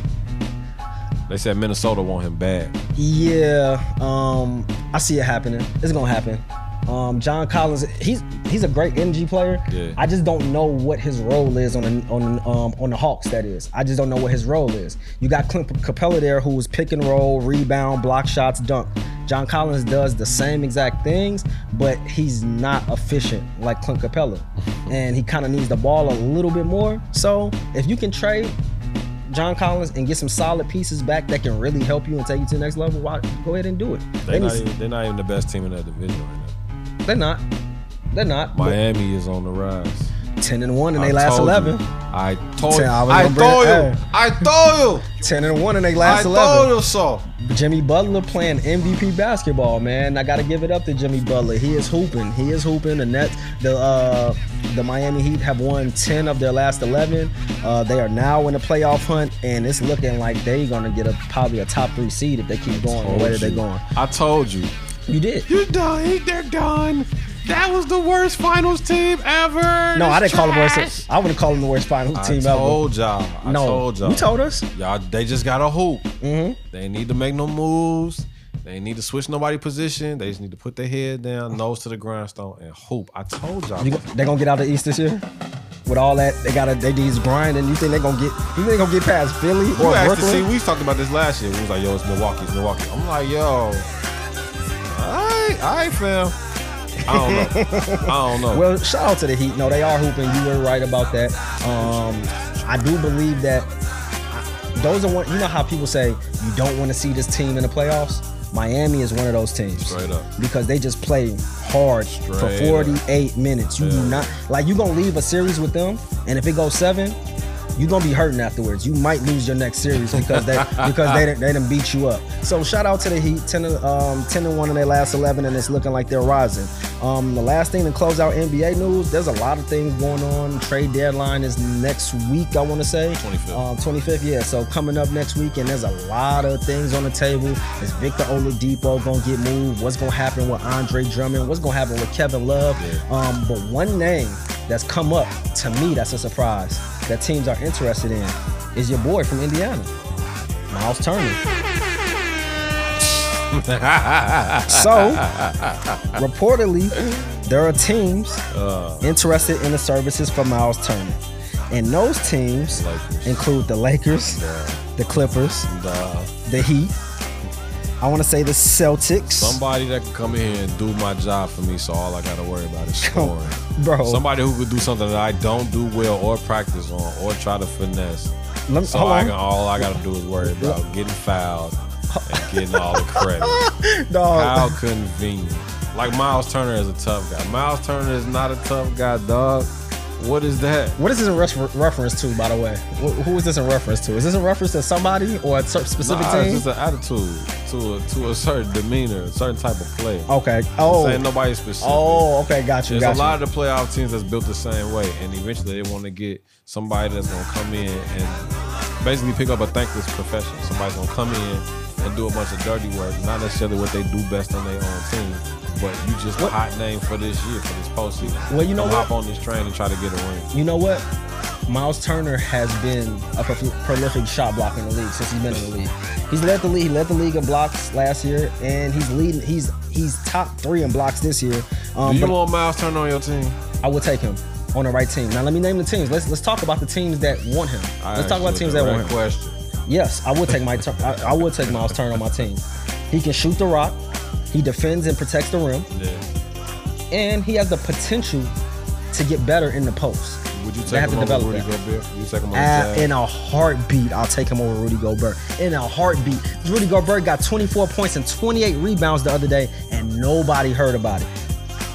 They said Minnesota want him bad. Yeah, um, I see it happening. It's gonna happen. Um, John Collins, he's he's a great energy player. Yeah. I just don't know what his role is on the, on um, on the Hawks. That is, I just don't know what his role is. You got Clint Capela there, who's pick and roll, rebound, block shots, dunk. John Collins does the same exact things, but he's not efficient like Clint Capela, and he kind of needs the ball a little bit more. So if you can trade John Collins and get some solid pieces back that can really help you and take you to the next level, why, go ahead and do it. They They not even, they're not even the best team in that division right now. They're not. They're not. Miami is on the rise. Ten and one in I they last told you. eleven. I told you. I I told you. I told you. Ten and one in their they I last told you so. Jimmy Butler playing MVP basketball, man. I gotta give it up to Jimmy Butler. He is hooping. He is hooping. The Nets, the uh, the Miami Heat have won 10 of their last 11. Uh, they are now in the playoff hunt, and it's looking like they're gonna get a probably a top three seed if they keep going the way that they're going. I told you. You did. You're done. They're done. That was the worst finals team ever. No, I didn't call them worst. I wouldn't call them the worst finals I team ever. I told y'all. I no, told y'all. you told us. Y'all, they just got a hoop. Mm-hmm. They need to make no moves. They need to switch nobody position. They just need to put their head down, nose to the grindstone, and hoop. I told y'all. You, they gonna get out of the East this year with all that. They gotta they these grinding. You think they gonna get? You think they gonna get past Philly You or asked to Brooklyn? see, we talked about this last year. We was like, yo, it's Milwaukee, it's Milwaukee. I'm like, yo, all right, all right, fam. I don't know. I don't know. Well, shout out to the Heat. No, they are hooping. You were right about that. Um, I do believe that those are one. You know how people say you don't want to see this team in the playoffs. Miami is one of those teams Straight up. because they just play hard for Straight 48 minutes. You do not like you gonna leave a series with them, and if it goes seven, you're gonna be hurting afterwards. You might lose your next series because they because they didn't- they didn't beat you up. So shout out to the Heat, 10 to, um, 10 and one in their last 11, and it's looking like they're rising. Um, the last thing to close out NBA news, there's a lot of things going on. Trade deadline is next week, I want to say 25th. Um, 25th, yeah. So coming up next week, and there's a lot of things on the table. Is Victor Oladipo gonna get moved? What's gonna happen with Andre Drummond? What's gonna happen with Kevin Love? Um, but one name that's come up to me that's a surprise that teams are interested in is your boy from Indiana, Myles Turner. So, reportedly, there are teams Uh. interested in the services for Myles Turner. And those teams Lakers. include the Lakers, the Clippers, Uh, the Heat. I want to say the Celtics. somebody that can come in here and do my job for me, so all I gotta worry about is scoring. Bro, Somebody who could do something that I don't do well or practice on or try to finesse. let me, So I can, all I gotta do is worry about getting fouled and getting all the credit. Dog. How convenient. Like Myles Turner is a tough guy. Myles Turner is not a tough guy, dog. What is that? What is this in refer- reference to, by the way? Wh- who is this in reference to? Is this in reference to somebody or a cer- specific Nah, team? it's just an attitude to a to a certain demeanor, a certain type of play. okay. This Oh. ain't nobody specific. Oh, okay. Got you. There's Got a you. lot of the playoff teams that's built the same way, and eventually they want to get somebody that's gonna come in and basically pick up a thankless profession. Somebody's gonna come in and do a bunch of dirty work, not necessarily what they do best on their own team, but you just a hot name for this year, for this postseason. Well, you know Come what? hop on this train and try to get a ring. You know what? Myles Turner has been a pro- prolific shot blocker in the league since he's been in the league. He's led the league. He led the league in blocks last year, and he's leading. He's he's top three in blocks this year. Um, Do you want Myles Turner on your team? I would take him on the right team. Now let me name the teams. Let's let's talk about the teams that want him. I let's talk about teams that want him. Question. Yes, I would take my turn. I, I would take Myles Turner on my team. He can shoot the rock. He defends and protects the rim, Yeah. and he has the potential to get better in the post. Would you They have him to over develop Rudy that. Gobert? You take him on Uh, in a heartbeat, I'll take him over Rudy Gobert. In a heartbeat. Rudy Gobert got 24 points and 28 rebounds the other day, and nobody heard about it.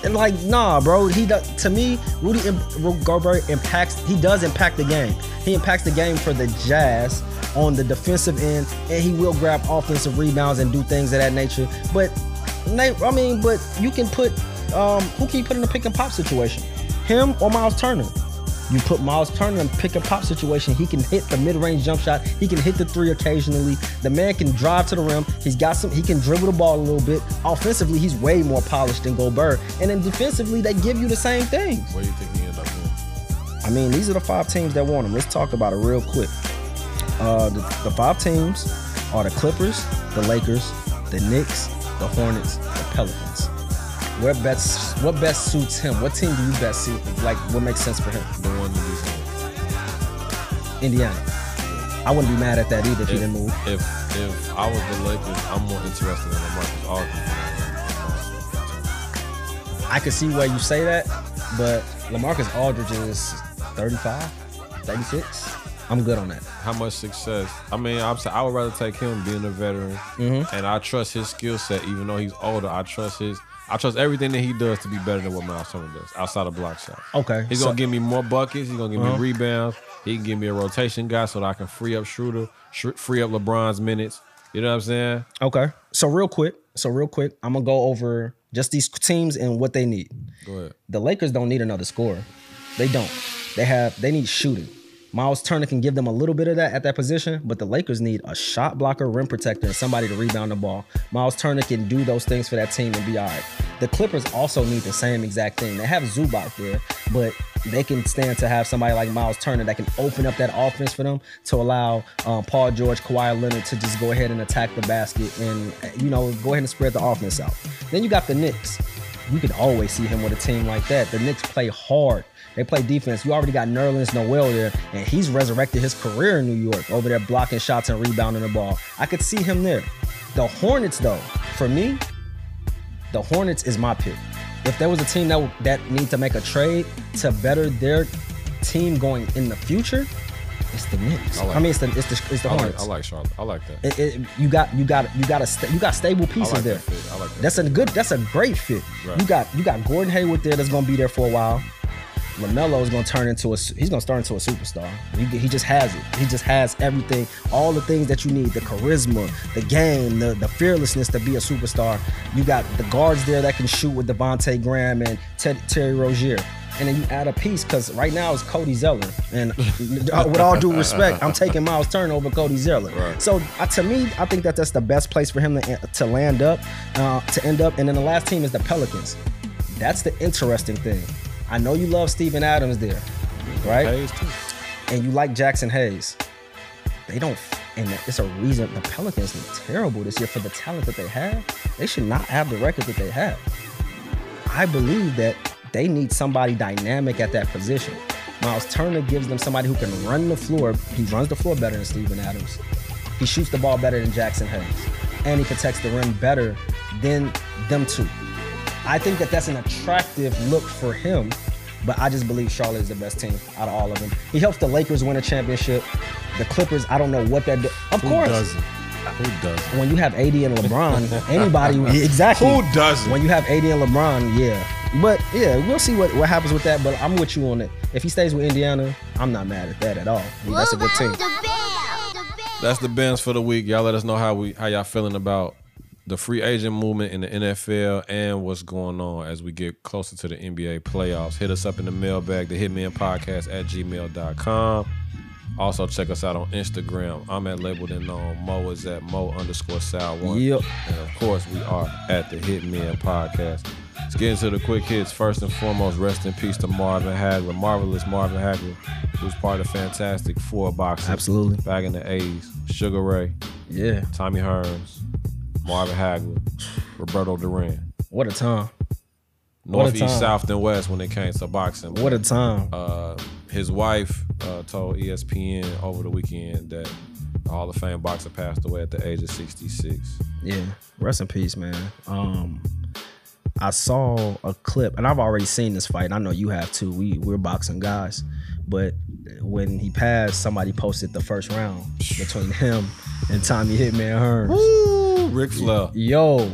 And like, nah, bro. He does, to me, Rudy Gobert impacts. He does impact the game. He impacts the game for the Jazz on the defensive end, and he will grab offensive rebounds and do things of that nature. But, I mean, but you can put um, who can you put in a pick and pop situation? Him or Myles Turner? You put Myles Turner in pick and pop situation. He can hit the mid range jump shot. He can hit the three occasionally. The man can drive to the rim. He's got some. He can dribble the ball a little bit. Offensively, he's way more polished than Gobert. And then defensively, they give you the same thing. Where do you think he end up in? I mean, these are the five teams that want him. Let's talk about it real quick. Uh, the, the five teams are the Clippers, the Lakers, the Knicks, the Hornets, the Pelicans. Where best what best suits him? What team do you best see? Like what makes sense for him? The one that. Indiana. I wouldn't be mad at that either if he didn't move. If if I was the Lakers, I'm more interested in Marcus Aldridge. I could see why you say that, but LaMarcus Aldridge is 35, 36. I'm good on that. How much success? I mean, I'm I would rather take him being a veteran, Mm-hmm. and I trust his skill set. Even though he's older, I trust his. I trust everything that he does to be better than what Myles Turner does outside of block shots. Okay. He's so- gonna give me more buckets. He's gonna give Uh-huh. me rebounds. He can give me a rotation guy so that I can free up Schroeder, sh- free up LeBron's minutes. You know what I'm saying? Okay. So real quick, so real quick, I'm gonna go over just these teams and what they need. Go ahead. The Lakers don't need another scorer. They don't. They have they need shooting. Myles Turner can give them a little bit of that at that position, but the Lakers need a shot blocker, rim protector, and somebody to rebound the ball. Myles Turner can do those things for that team and be all right. The Clippers also need the same exact thing. They have Zubac there, but they can stand to have somebody like Myles Turner that can open up that offense for them to allow um, Paul George, Kawhi Leonard to just go ahead and attack the basket and you know go ahead and spread the offense out. Then you got the Knicks. You can always see him with a team like that. The Knicks play hard. They play defense. You already got Nerlens Noel there, and he's resurrected his career in New York over there blocking shots and rebounding the ball. I could see him there. The Hornets, though, for me, the Hornets is my pick. If there was a team that that need to make a trade to better their team going in the future, it's the Knicks. I, like mean, it's the it's the, it's the I like, Hornets. I like Charlotte. I like that. It- it- you got you got you got a sta- you got stable I pieces like there. that. I like that. That's a good. That's a great fit. Right. You got you got Gordon Hayward there. That's gonna be there for a while. LaMelo is gonna turn into a. He's gonna start into a superstar. He, he just has it. He just has everything. All the things that you need: the charisma, the game, the the fearlessness to be a superstar. You got the guards there that can shoot with Devonte' Graham and Ted, Terry Rozier. And then you add a piece because right now it's Cody Zeller, and with all due respect, I'm taking Myles Turner over Cody Zeller. Right. So uh, to me, I think that that's the best place for him to, to land up, uh, to end up. And then the last team is the Pelicans. That's the interesting thing. I know you love Steven Adams there, right? Hayes too. And you like Jaxson Hayes. They don't, and it's a reason the Pelicans look terrible this year for the talent that they have. They should not have the record that they have. I believe that they need somebody dynamic at that position. Myles Turner gives them somebody who can run the floor. He runs the floor better than Steven Adams. He shoots the ball better than Jaxson Hayes. And he protects the rim better than them two. I think that that's an attractive look for him, but I just believe Charlotte is the best team out of all of them. He helps the Lakers win a championship. The Clippers, I don't know what that do. Of Who course, doesn't? Who doesn't? when you have AD and LeBron, anybody exactly. Who doesn't? When you have AD and LeBron, yeah. But yeah, we'll see what, what happens with that. But I'm with you on it. If he stays with Indiana, I'm not mad at that at all. That's a good team. The bell. The bell. That's the bands for the week. Y'all let us know how we how y'all feeling about the free agent movement in the NFL and what's going on as we get closer to the NBA playoffs. Hit us up in the mailbag, the Hitmen Podcast at gmail.com. Also check us out on Instagram. I'm at labeled and known. Mo is at Mo underscore Sal one. Yep. And of course we are at the Hitmen Podcast. Let's get into the quick hits. First and foremost, rest in peace to Marvin Hagler, marvelous Marvin Hagler, who's part of Fantastic Four boxing. Absolutely. Back in the 80s. Sugar Ray, Yeah. Tommy Hearns, Marvin Hagler, Roberto Duran. What a time. North, What a east, south, and west when it came to boxing. What a time. Uh, his wife uh, told ESPN over the weekend that the Hall of Fame boxer passed away at the age of 66. Yeah, rest in peace, man. Um, I saw a clip, and I've already seen this fight. And I know you have too. We we're boxing guys, but when he passed, somebody posted the first round between him and Tommy Hitman Hearns. Woo! Ric Flair. Yo,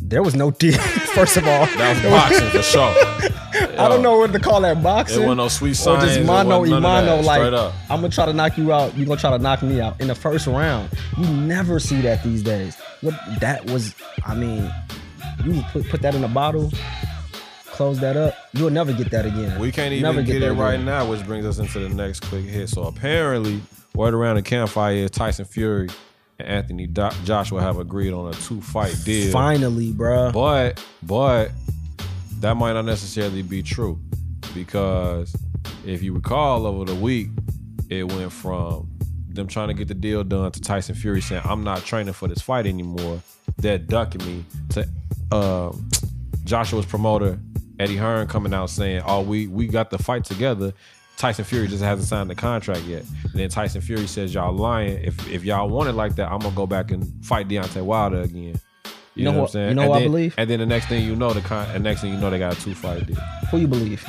there was no deal. First of all, That was boxing for sure. I don't know what to call that boxing. It wasn't no sweet or science. just it mano wasn't none of imano. Like Straight up. I'm gonna try to knock you out. You gonna try to knock me out in the first round. You never see that these days. What that was. I mean, you put put that in a bottle, close that up. You'll never get that again. We can't even Never even get, it right again. now, which brings us into the next quick hit. So apparently, word around the campfire is Tyson Fury and Anthony Do- Joshua have agreed on a two fight deal. Finally, bruh. But but that might not necessarily be true because if you recall over the week, it went from them trying to get the deal done to Tyson Fury saying, I'm not training for this fight anymore. They're ducking me to um, Joshua's promoter, Eddie Hearn, coming out saying, Oh, we we got the fight together. Tyson Fury just hasn't signed the contract yet. And then Tyson Fury says, Y'all lying. If if y'all want it like that, I'm gonna go back and fight Deontay Wilder again. You, know know, what I'm saying? you know and what I believe? And then the next thing you know, the con- and next thing you know, they got a two fight deal. Who you believe?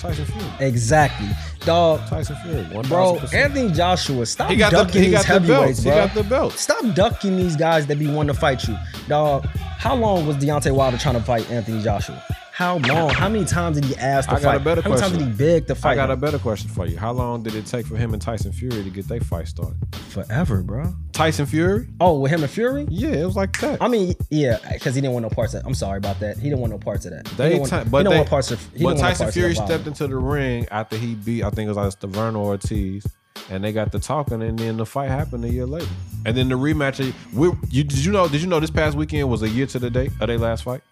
Tyson Fury. Exactly, dog. Tyson Fury. 1000%. Bro, Anthony Joshua, stop He got the- ducking he these got the heavyweights, belts. He got the belts. Stop ducking these guys that be wanting to fight you, dog. How long was Deontay Wilder trying to fight Anthony Joshua? How long? How many times did he ask to I fight? got a better How many times did question. he beg to fight? I got a better question for you. How long did it take for him and Tyson Fury to get their fight started? forever, bro. Tyson Fury? Oh, with him and Fury? Yeah, it was like that. I mean, yeah, because he didn't want no parts of. That. I'm sorry about that. He didn't want no parts of that. He They didn't want, ti- he didn't they- want parts of. He but didn't want no Tyson parts Fury of that stepped violence. into the ring after he beat, I think it was like Stavern Ortiz, and they got the talking, and then the fight happened a year later. And then the rematch. We, you, did you know? Did you know this past weekend was a year to the day of their last fight?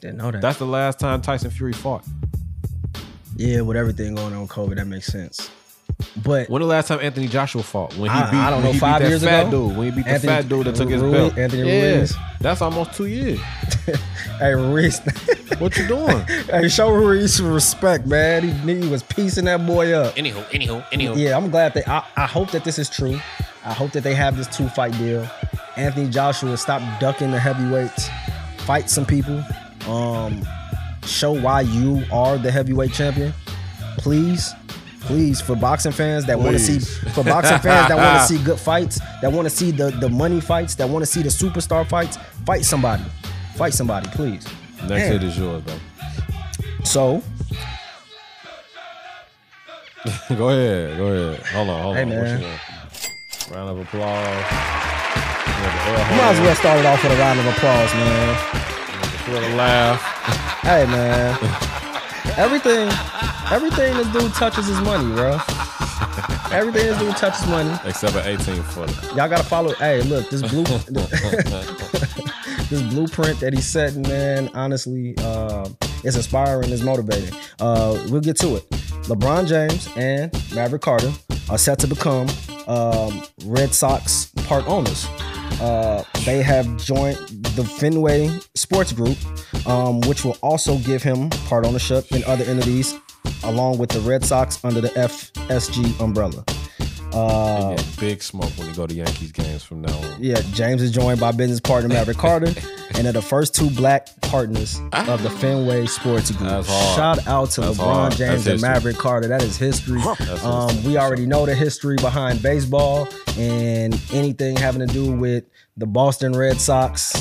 Didn't know that. That's the last time Tyson Fury fought. yeah, with everything going on with COVID, that makes sense. But When the last time Anthony Joshua fought? When he I- beat, I don't know, he beat five that years fat ago? dude. When he beat the fat dude that took his Ruiz- belt. Anthony yeah, Ruiz. that's almost two years. hey, Ruiz, What you doing? hey, show Ruiz some respect, man. He, he was piecing that boy up. Anywho, anywho, anywho. Yeah, I'm glad that I, I hope that this is true. I hope that they have this two fight deal. Anthony Joshua stop ducking the heavyweights, fight some people, um, show why you are the heavyweight champion. Please, please, for boxing fans that want to see, for boxing fans that want to see good fights, that want to see the the money fights, that want to see the superstar fights, fight somebody, fight somebody, please. Next Man. hit is yours, bro. So go ahead, go ahead. Hold on, hold Hey, on. Man. Round of applause. You want the air you might as well start it off with a round of applause, man. You want to laugh. Hey man, everything, everything this dude touches is money, bro. Everything this dude touches money. Except an 18 footer. Y'all gotta follow. Hey, look, this blue, this blueprint that he's setting, man. Honestly, um, it's inspiring. It's motivating. Uh, we'll get to it. LeBron James and Maverick Carter are set to become um, Red Sox part owners. Uh, they have joined the Fenway Sports Group, um, which will also give him part ownership in other entities, along with the Red Sox under the FSG umbrella. Uh, Yeah, big smoke when you go to Yankees games from now on. yeah, James is joined by business partner Maverick Carter, and they're the first two black partners of the Fenway Sports Group. Shout out to That's LeBron hard. James and. Maverick Carter. That is history. Um, we already know the history behind baseball and anything having to do with the Boston Red Sox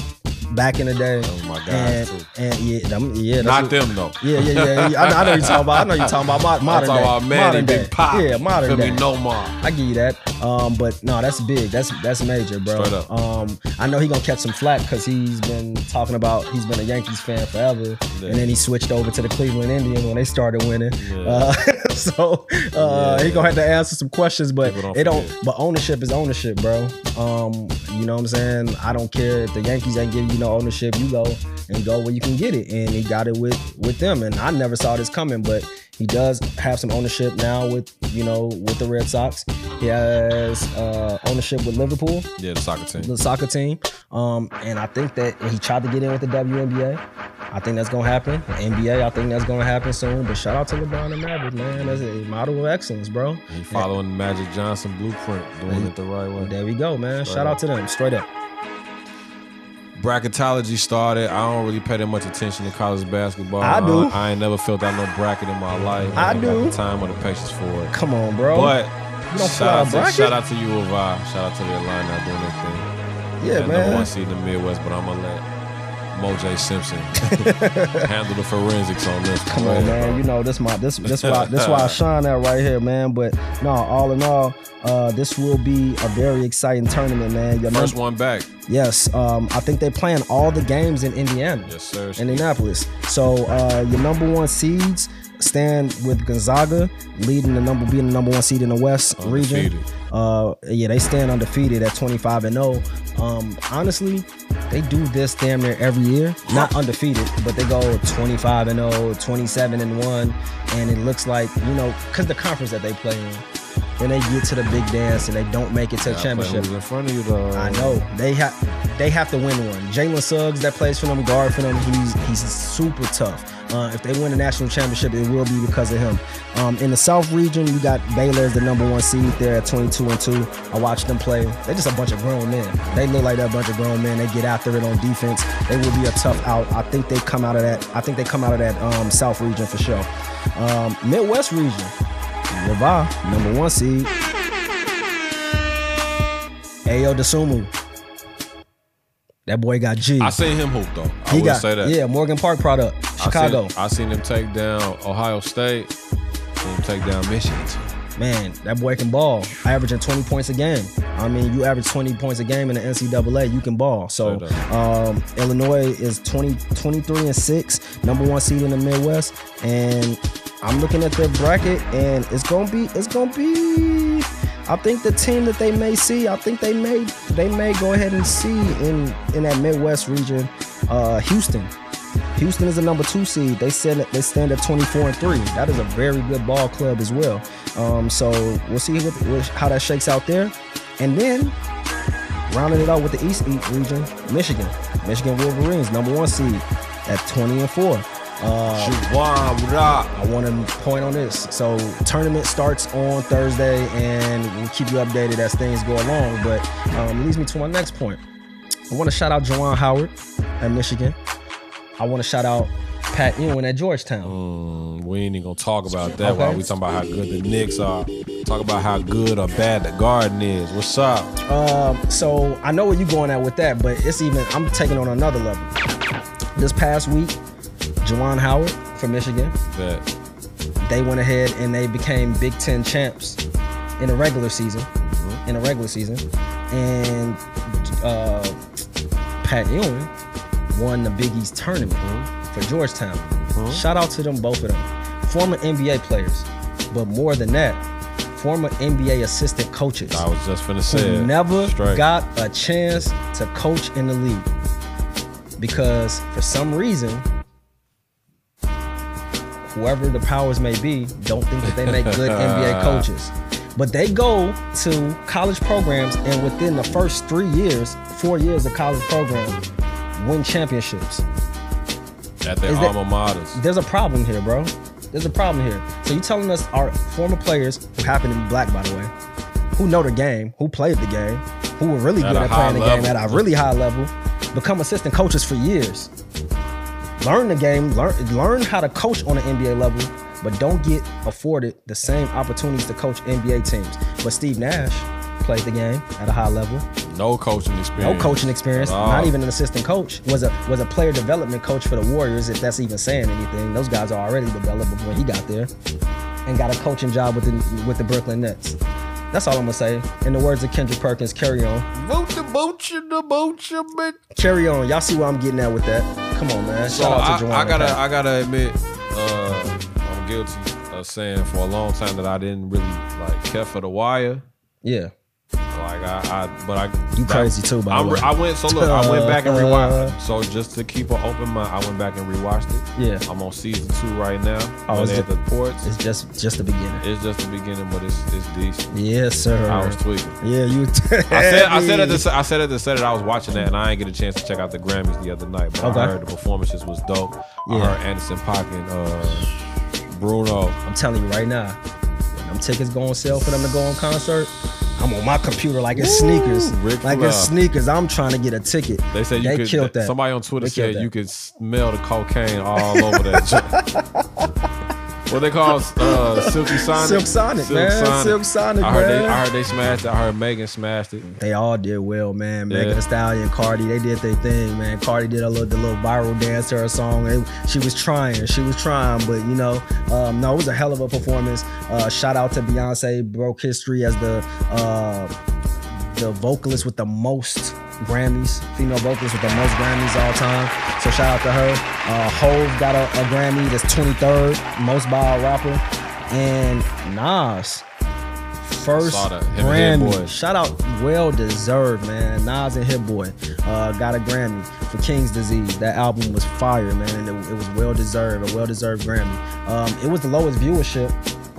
back in the day. Those my guys, and, and yeah, them, yeah, Not what- them though. Yeah, yeah, yeah. yeah. I, know- I know you're talking about. I know you're talking about mo- I'm modern talking day. about Manny, modern day. Pop. Yeah, modern day. No more. I give you that. Um, but no, that's big. That's that's major, bro. Um, I know he gonna catch some flack because he's been talking about he's been a Yankees fan forever, Yeah. and then he switched over to the Cleveland Indians when they started winning. Yeah. Uh, so uh, he gonna have to answer some questions, but it don't. But ownership is ownership, bro. Um, you know what I'm saying? I don't care if the Yankees ain't giving you no ownership. You go and go where you can get it, and he got it with with them. And I never saw this coming, but he does have some ownership now with you know with the Red Sox. He has uh, ownership with Liverpool, Yeah, the soccer team. the soccer team, um, and I think that he tried to get in with the WNBA. I think that's gonna happen. The NBA, I think that's gonna happen soon. But shout out to LeBron and Maverick, man. That's a model of excellence, bro. He following Magic Johnson blueprint, doing it the right way. There we go, man. Straight Shout out to them, straight up. Bracketology started. I don't really pay that much attention to college basketball. I do. I, I ain't never filled out no bracket in my life. I ain't do. The time or the patience for it. Come on, bro. But shout out to, shout out to you, Avi. Shout out to the Atlanta doing their thing. yeah, number man. one seed in the Midwest, but I'm gonna let Mo J Simpson handle the forensics on this. Come on, man. You know this my this this why this why I shine at right here, man. But no, all in all, uh, this will be a very exciting tournament, man. Your First number- one back. yes, um, I think they're playing all the games in Indiana. Yes, sir. Indianapolis. So uh, your number one seeds stand with Gonzaga, leading the number being the number one seed in the West region. Uh, yeah, they stand undefeated at 25 and 0. Um, honestly, they do this damn near every year. Not undefeated, but they go 25 and 0, 27 and 1, and it looks like you know because the conference that they play in. Then they get to the big dance and they don't make it to the championship. In front of you though? I know they have they have to win one. Jalen Suggs that plays for them, guard for them. He's he's super tough. Uh, if they win the national championship, it will be because of him. Um, in the South region, you got Baylor as the number one seed there at 22 and two. I watched them play. They're just a bunch of grown men. They look like they're a bunch of grown men. They get after it on defense. They will be a tough out. I think they come out of that. I think they come out of that um, South region for sure. Um, Midwest region, Levi, number one seed. Ayo Dosunmu. That boy got G. I seen him hoop though. I he got say that. yeah Morgan Park product. Chicago. I seen, I seen them take down Ohio State. Seen them take down Michigan. Man, that boy can ball. Averaging 20 points a game. I mean, you average 20 points a game in the NCAA, you can ball. So um, Illinois is 20, 23 and 6, number one seed in the Midwest. And I'm looking at their bracket and it's gonna be, it's gonna be I think the team that they may see, I think they may they may go ahead and see in in that Midwest region, uh, Houston. Houston is the number two seed. They said they stand at 24 and three. That is a very good ball club as well. Um, so we'll see what, what, how that shakes out there. And then rounding it out with the East region, Michigan. Michigan Wolverines, number one seed at 20 and four. Uh, Juwan, what up? I want to point on this. So tournament starts on Thursday, and we'll keep you updated as things go along. But um, leads me to my next point. I want to shout out Juwan Howard at Michigan. I want to shout out Pat Ewing at Georgetown. Mm, we ain't even gonna talk about that Okay. while we talking about how good the Knicks are. Talk about how good or bad the Garden is. What's up? Um, so I know where you're going at with that, but it's even I'm taking it on another level. This past week, Juwan Howard from Michigan, That they went ahead and they became Big Ten champs in a regular season. Mm-hmm. In a regular season, and uh, Pat Ewing won the Big East tournament mm-hmm. for Georgetown. Mm-hmm. Shout out to them both of them, former NBA players, but more than that, former NBA assistant coaches I was just finna say. who never Straight. got a chance to coach in the league because for some reason whoever the powers may be don't think that they make good NBA coaches but they go to college programs and within the first three years four years of college program win championships at their Is alma maters. there's a problem here, bro. There's a problem here. So you telling us our former players, who happen to be black, by the way, who know the game, who played the game, who were really At good at playing the game at a really high level, become assistant coaches for years. Learn the game, learn learn how to coach on an NBA level, but don't get afforded the same opportunities to coach NBA teams. But Steve Nash played the game at a high level. No coaching experience. No coaching experience, not even an assistant coach. Was a was a player development coach for the Warriors, if that's even saying anything. Those guys are already developed before he got there, and got a coaching job with the with the Brooklyn Nets. That's all I'm gonna say. In the words of Kendrick Perkins, carry on, Vote the vote you, the vote you, man. carry on. Y'all see where I'm getting at with that? Come on, man. So out I, to Juwan. I and gotta, Pat. I gotta admit, uh, I'm guilty of saying for a long time that I didn't really like care for the Wire. yeah, Like I, I but I you crazy too, by the way. I went so look. I went back and rewatched. So just to keep an open mind, I went back and rewatched it. Yeah. I'm on season two right now. Oh, it's at the ports. it's just just the beginning. It's just the beginning, but it's it's decent. Yes, sir. I was tweaking. yeah, you. I said I said at the I said at the set that I was watching that and I didn't get a chance to check out the Grammys the other night, but Okay. I heard the performances was dope. I heard Anderson Paak and uh, Bruno. I'm telling you right now, when them tickets go on sale for them to go on concert, I'm on my computer like it's sneakers. Ric like Flair. it's sneakers. I'm trying to get a ticket. They said you they could. killed that. Somebody on Twitter They said you could smell the cocaine all over that. what they call uh, Silky Sonic? Silk Sonic, man. Silk Sonic, I heard man. they. I heard they smashed it. I heard Megan smashed it. They all did well, man. Yeah. Megan Thee Stallion, Cardi, they did their thing, man. Cardi did a little, the little viral dance to her song. It- she was trying, she was trying, but you know, um, no, it was a hell of a performance. Uh, shout out to Beyonce, broke history as the uh, the vocalist with the most Grammys, female vocalist with the most Grammys all time. So shout out to her. Uh, Hove got a, a Grammy, that's 23rd most by a rapper, and Nas first saw that. Him and Hit Grammy. Boy. Shout out, well deserved, man. Nas and Hit Boy uh, got a Grammy for King's Disease. That album was fire, man, and it, it was well deserved, a well deserved Grammy. Um, it was the lowest viewership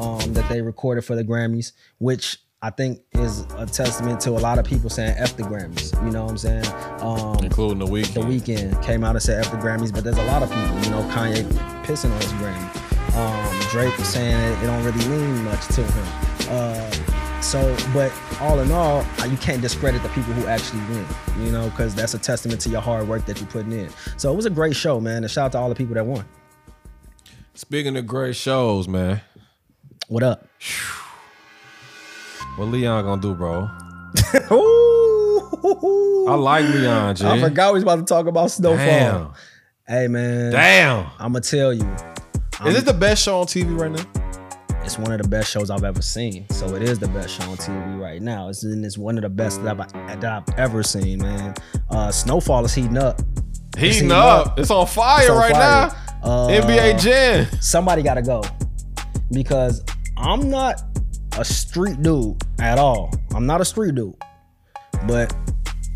um, that they recorded for the Grammys, which I think is a testament to a lot of people saying F the Grammys. You know what I'm saying? Um, including the Weeknd. the Weeknd came out and said F the Grammys, but there's a lot of people, you know, Kanye pissing on his Grammy. Um, Drake was saying it, it don't really mean much to him. Uh, so, but all in all, uh, you can't discredit the people who actually win, you know, because that's a testament to your hard work that you're putting in. So it was a great show, man. And shout out to all the people that won. Speaking of great shows, man, What up? What Leon gonna do, bro? I like Leon, G. I forgot we was about to talk about Snowfall. Damn. Hey man, Damn. I'm gonna tell you, Is this the best show on TV right now? it's one of the best shows I've ever seen. So it is the best show on TV right now. It's and it's one of the best that I've, that I've ever seen, man. Uh, Snowfall is heating up. Heating heating up. up. It's on fire It's on right fire. now. Uh, NBA Gen. somebody gotta go because I'm not a street dude at all. I'm not a street dude, but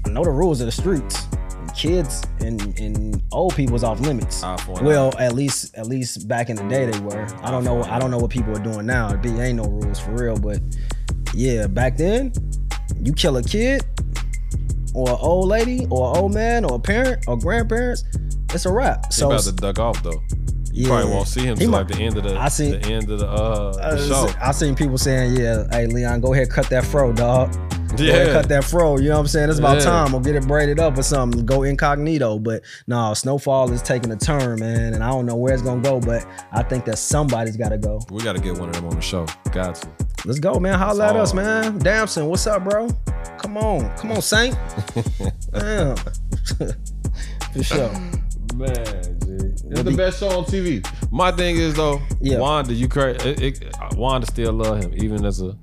I know the rules of the streets. And kids and, and old people's off limits. Eye for an Well, at least at least back in the day they were. I don't know. I don't know what people are doing now. It be- ain't no rules for real, but yeah, back then, you kill a kid or an old lady or an old man or a parent or grandparents, it's a wrap. So about to duck off though. You yeah, probably won't see him till like the end of the I seen- the end of the uh the Uh, show. I seen people saying, "Yeah, hey Leon, go ahead, cut that fro, dog. Go ahead, Yeah. cut that fro. You know what I'm saying? It's about Yeah. time. Or get it braided up or something. Go incognito. But no, Snowfall is taking a turn, man, and I don't know where it's gonna go. But I think that somebody's got to go. We gotta get one of them on the show. Got to. Let's go, man. Holla at all. us, man. Damson, what's up, bro? Come on, come on, Saint. Damn. For sure. Man. It's the best show on TV. My thing is though, Yeah. Wanda, you crazy? It, it, Wanda still love him, even as a, you know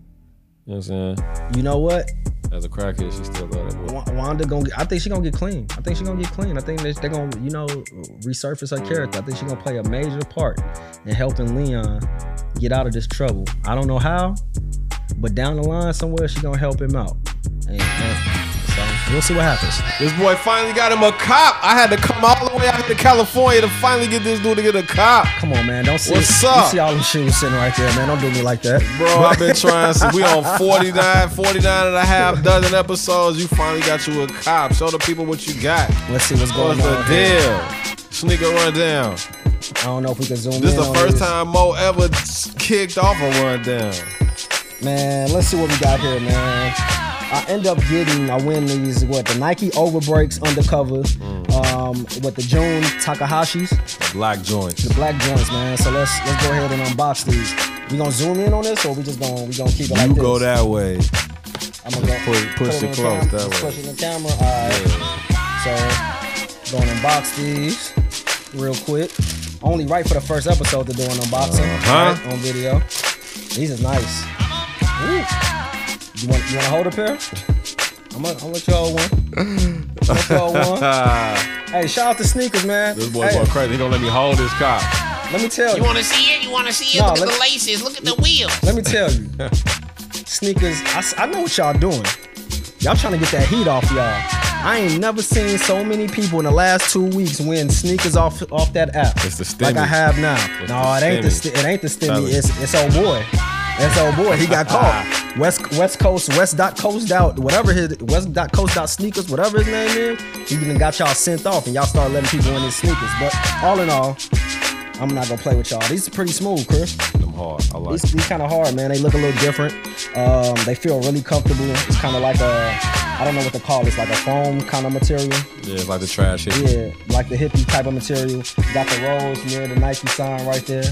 what I'm saying? You know what? As a crackhead, she still love that boy. Wa- Wanda gonna. Get, I think she gonna get clean. I think she gonna get clean. I think they, they gonna, you know, resurface her character. I think she gonna play a major part in helping Leon get out of this trouble. I don't know how, but down the line somewhere she gonna help him out. And, and we'll see what happens. This boy finally got him a cop. I had to come all the way out to California to finally get this dude to get a cop. Come on, man. Don't see. What's up? you up? see all them shoes sitting right there, man. Don't do me like that, Bro, I've been trying since we on 49, 49 and a half dozen episodes. You finally got you a cop. Show the people what you got. Let's see what's going What's on. the here. deal? Sneaker rundown. I don't know if we can zoom This in. This is the first this. time Mo ever kicked off a rundown. Man, let's see what we got here, man. I end up getting, I win these, what, the Nike Overbreaks undercover, um, with the Jun Takahashi's, The Black joints. the black joints, man. So let's let's go ahead and unbox these. We gonna zoom in on this, or we just gonna we gonna keep it like this? You go that way. I'm gonna go Push- push it close cam- that just way. Push it in the camera. All right. So gonna unbox these real quick. Only right for the first episode to do an unboxing Uh-huh. right, on video. These is nice. Ooh. You want you want to hold a pair? I'm gonna, I'm gonna let y'all one. Let you hold one. Hey, shout out to sneakers, man. this boy Hey, going crazy. He gonna let me hold his cop. let me tell You you. want to see it? You want to see it? No, look at the laces. Look at the wheels. Let me tell you. Sneakers. I know what y'all doing. Y'all trying to get that heat off y'all. I ain't never seen so many people in the last two weeks win sneakers off off that app. It's the like I have now. It's no, the it ain't the stimmy. it ain't the Tell stimmy. It's it's old boy. It's old boy. He got caught. West West Coast West dot coast out whatever his West dot coast dot sneakers whatever his name is. He even got y'all sent off and y'all start letting people in his sneakers. But all in all, I'm not gonna play with y'all. These are pretty smooth, Chris. Them hard. I like. These, these kind of hard, man. They look a little different. Um, they feel really comfortable. It's kind of like a, I don't know what to call it. It's like a foam kind of material. Yeah, it's like the trash hit. Yeah, like the hippie type of material. Got the rose near the Nike sign right there.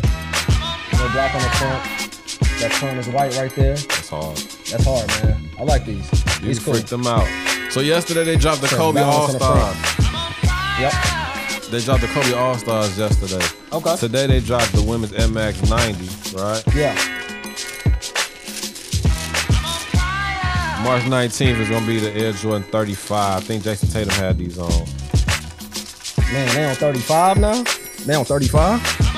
little black on the front. That front is white right there. That's hard. That's hard, man. I like these. You These cool. freaked them out. So yesterday they dropped the Kobe All balance in the front. Stars. Yep. They dropped the Kobe All Stars yesterday. Okay. Today they dropped the women's MX 90, right? Yeah. March 19th is gonna be the Air Jordan 35. I think Jayson Tatum had these on. Man, they on 35 now. They on 35.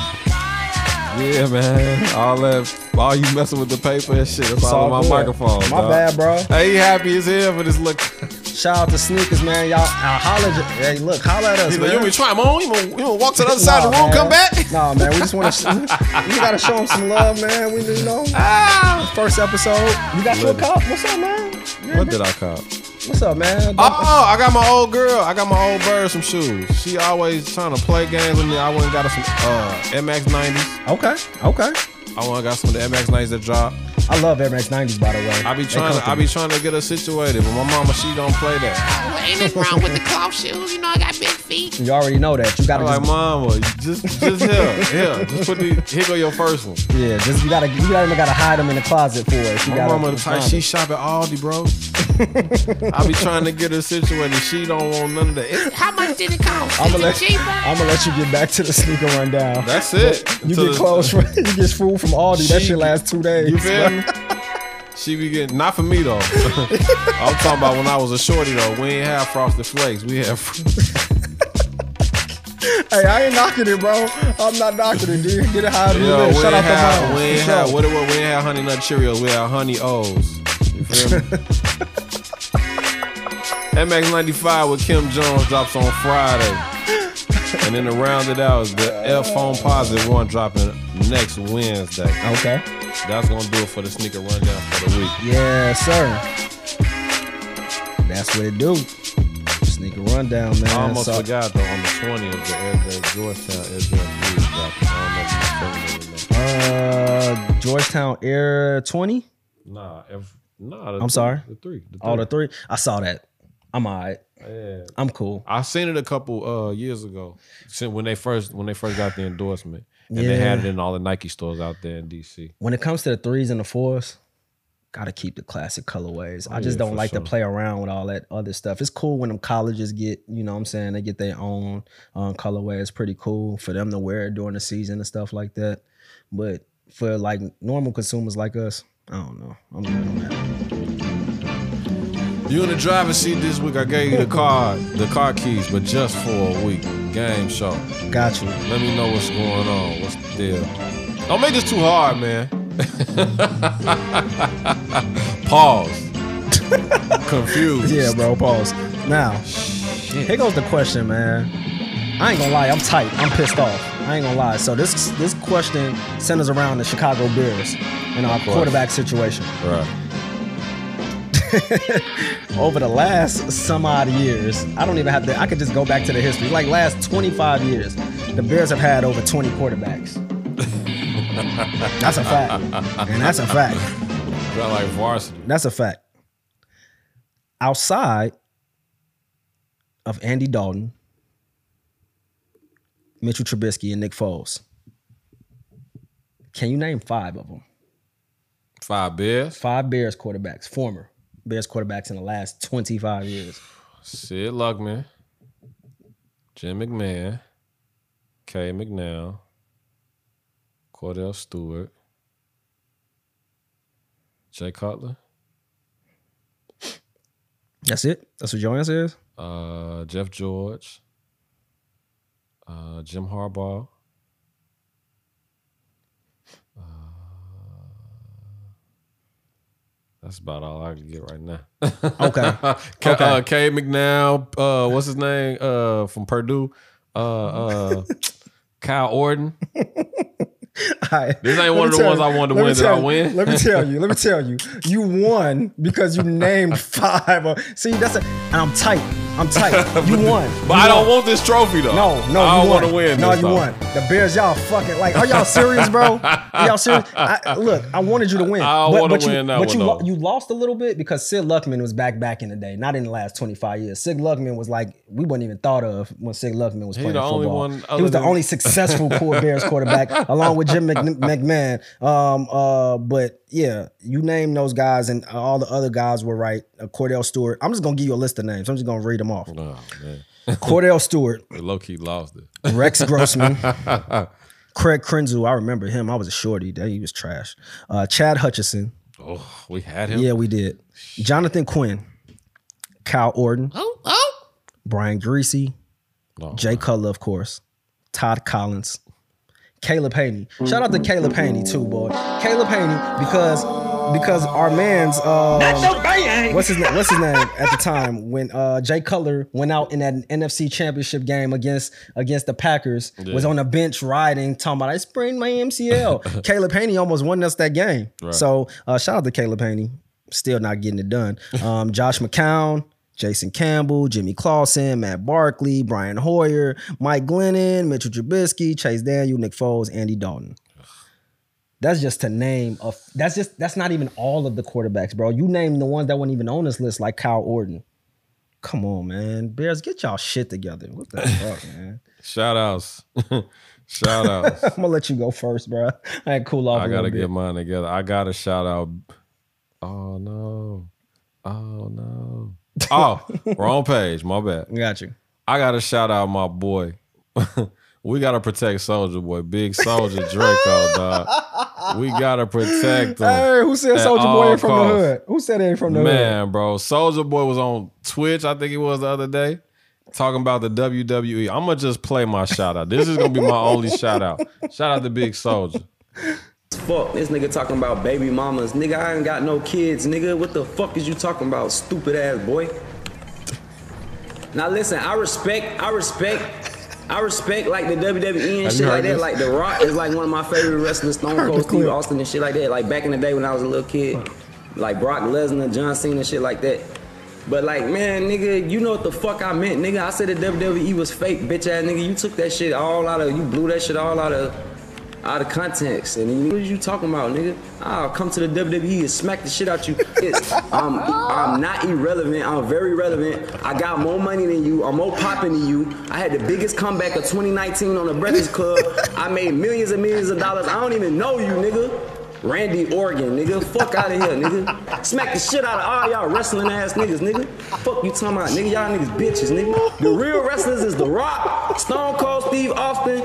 Yeah, man. All that, all you messing with the paper and shit. It's all, all on my good. microphone. My dog. bad, bro. Hey, he happy as hell for this look. Shout out to sneakers, man. Y'all, uh, at- Hey, look, holla at us, He's man. like, you want to try them on? You want, you to walk to the other side of the room, man. come back? Nah, man, we just want to. we gotta show them some love, man. We you know. Ah! First episode. You got your it. cop? What's up, man? What did I cop? What's up, man? Oh, I got my old girl. I got my old bird some shoes. She always trying to play games with me. I went and got her some uh, MX 90s. Okay, okay. I went and got some of the MX 90s that drop. I love MX 90s, by the way. I be trying to, I be trying to get her situated, but my mama she don't play that. Well, ain't nothing wrong with the cloth shoes. You know, I got big feet. You already know that. You gotta I'm like, just, mama, just just here, here, just put the here go your first one. yeah, just you gotta you gotta gotta hide them in the closet for it. She My gotta mama the type she shop at Aldi, bro. I be trying to get her situated. She don't want none of that. It's- How much did it cost? I'ma it let cheaper? I'm gonna let you get back to the sneaker rundown. that's it. You To get the- clothes from you get food from Aldi. That She- shit lasts two days. You feel me? She be getting not for me though. I'm talking about when I was a shorty though. We ain't have frosted flakes. We have Hey, I ain't knocking it, bro. I'm not knocking it, dude. Get it how Yo, we Shout ain't out to have, mom. we ain't For have what it was. We ain't have honey nut Cheerios. We had honey O's. You feel me? MX95 with Kim Jones drops on Friday. And then to round it out, is the F Foamposite one dropping next Wednesday. Okay. That's gonna do it for the sneaker rundown for the week. Yeah, sir. That's what it do. Sneaker rundown, man. I almost So- forgot though, on the 20th, the Air Georgetown Air Jordan 3 is dropping. I don't know if my phone number Uh, Georgetown Air 20. Nah, F, nah. The I'm three, sorry? The three. The Oh, the three. three. I saw that. I'm alright. Yeah. I'm cool. I seen it a couple uh years ago, since when they first when they first got the endorsement, and they had it in all the Nike stores out there in DC. When it comes to the threes and the fours, gotta keep the classic colorways. I just Oh, yeah, don't for like to play around with all that other stuff. It's cool when them colleges get, you know what I'm saying, they get their own um, colorway. It's pretty cool for them to wear it during the season and stuff like that. But for like normal consumers like us, I don't know. I'm good on that. You in the driver's seat this week? I gave you the car, the car keys, but just for a week. Game show. Got you. Let me know what's going on. What's the deal? Don't make this too hard, man. Pause. Confused. Yeah, bro. Pause. Now, here goes the question, man. I ain't gonna lie, I'm tight. I'm pissed off. I ain't gonna lie. So this this question centers around the Chicago Bears and our quarterback situation. Right. Over the last some odd years, I don't even have to. I could just go back to the history. Like last 25 years, the Bears have had over 20 quarterbacks. that's a fact, and that's a fact. Like varsity. That's a fact. Outside of Andy Dalton, Mitchell Trubisky, and Nick Foles, can you name five of them? Five Bears. Five Bears quarterbacks, former Bears quarterbacks in the last 25 years. Sid Luckman, Jim McMahon, Kay McNeil, Kordell Stewart, Jay Cutler, That's it. That's what your answer is. uh, Jeff George, uh, Jim Harbaugh. That's about all I can get right now. Okay. K, Okay. uh, Cade McNown, uh, what's his name? Uh, from Purdue. Uh, uh, Kyle Orton. This ain't Let one of the ones you- I wanted to win. Tell I win? Let me tell you. Let me tell you. You won because you named five. Of, see, that's a. And I'm tight. I'm tight. You won. But You I don't won. want this trophy though. No, no, I you don't want to win. No, you though. won. The Bears, y'all fucking like. Are y'all serious, bro? Are y'all serious? I, look, I wanted you to win. I but, wanna but you, win that but one, you, lo- you lost a little bit because Sid Luckman was back back in the day, not in the last twenty five years. Sid Luckman was like we weren't even thought of when Sid Luckman was He playing the only football. one he was the than- only successful core Bears quarterback, along with Jim McMahon. Um, uh, but yeah, you name those guys, and all the other guys were right. Uh, Kordell Stewart. I'm just gonna give you a list of names. I'm just gonna read them off. Oh man, Kordell Stewart, low key lost it. Rex Grossman, Craig Krenzel. I remember him. I was a shorty. That he was trash. Uh, Chad Hutchinson. Oh, we had him. Yeah, we did. Jonathan Quinn, Kyle Orton, Oh, oh. Brian Griese, No. Jay Cutler, of course, Todd Collins, Caleb Hanie. Shout out to Caleb Hanie too, boy. Caleb Hanie because because our man's uh, what's his name? What's his name at the time when uh, Jay Cutler went out in that NFC Championship game against against the Packers was on the bench riding talking about I sprained my MCL. Caleb Hanie almost won us that game. Right. So uh, shout out to Caleb Hanie. Still not getting it done. Um, Josh McCown. Jason Campbell, Jimmy Clausen, Matt Barkley, Brian Hoyer, Mike Glennon, Mitchell Trubisky, Chase Daniel, Nick Foles, Andy Dalton. That's just to name a. That's just that's not even all of the quarterbacks, bro. You name the ones that weren't even on this list, like Kyle Orton. Come on, man. Bears, get y'all shit together. What the fuck, man? Shout outs. shout outs. I'm gonna let you go first, bro. I had cool off. I gotta get mine together. I gotta shout out. Oh no. Oh no. Oh, wrong page. My bad. Got you. I gotta shout out my boy. We gotta protect Soulja Boy, Big Soulja Draco, dog. We gotta protect him. Hey, who said Soulja Boy all ain't from the hood? Who said he ain't from the hood? Man, bro, Soulja Boy was on Twitch. I think he was the other day, talking about the WWE. I'm gonna just play my shout out. This is gonna be my only shout out. Shout out to Big Soulja. Fuck, this nigga talking about baby mamas. Nigga, I ain't got no kids, nigga. What the fuck is you talking about, stupid ass boy? Now listen, I respect, I respect, I respect like the WWE and shit like that. Like The Rock is like one of my favorite wrestlers, Stone Cold Steve. Austin and shit like that. Like back in the day when I was a little kid, like Brock Lesnar, John Cena, and shit like that. But like, man, nigga, you know what the fuck I meant, nigga. I said the WWE was fake, bitch ass nigga. You took that shit all out of, you blew that shit all out of, out of context. And what are you talking about, nigga? I'll come to the WWE and smack the shit out you. I'm, I'm not irrelevant. I'm very relevant. I got more money than you. I'm more popping than you. I had the biggest comeback of 2019 on the Breakfast Club. I made millions and millions of dollars. I don't even know you, nigga. Randy Orton, nigga. Fuck out of here, nigga. Smack the shit out of all y'all wrestling ass niggas, nigga. Fuck you talking about, nigga. Y'all niggas bitches, nigga. The real wrestlers is The Rock, Stone Cold Steve Austin,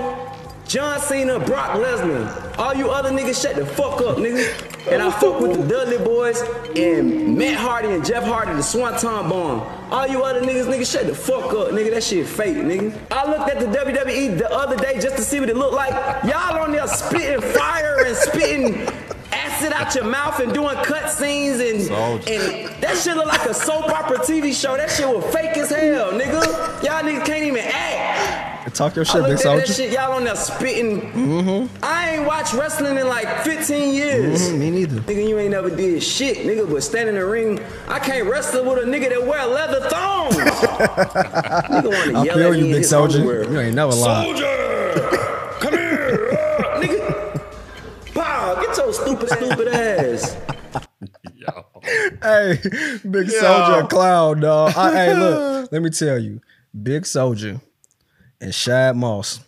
John Cena, Brock Lesnar. All you other niggas shut the fuck up, nigga. And I fuck with the Dudley Boyz and Matt Hardy and Jeff Hardy, the Swanton Bomb. All you other niggas, nigga, shut the fuck up, nigga. That shit fake, nigga. I looked at the WWE the other day just to see what it looked like. Y'all on there spitting fire and spitting acid out your mouth and doing cut scenes and, and that shit look like a soap opera TV show. That shit was fake as hell, nigga. Y'all niggas can't even act. Talk your I shit, Big looked at that Soldier. shit, y'all on there spitting. I ain't watched wrestling in like 15 years. Mhm, me neither. Nigga, you ain't never did shit, nigga, but stand in the ring. I can't wrestle with a nigga that wear leather thongs. nigga wanna I yell feel at you, in Big his Soldier. underwear. You ain't never lied. Soldier! Come here! uh, nigga! Pow! Get your stupid, stupid ass. Yo. Hey, Big Yeah. Soldier, a clown, dog. I, hey, look, let me tell you, Big Soulja and Shad Moss,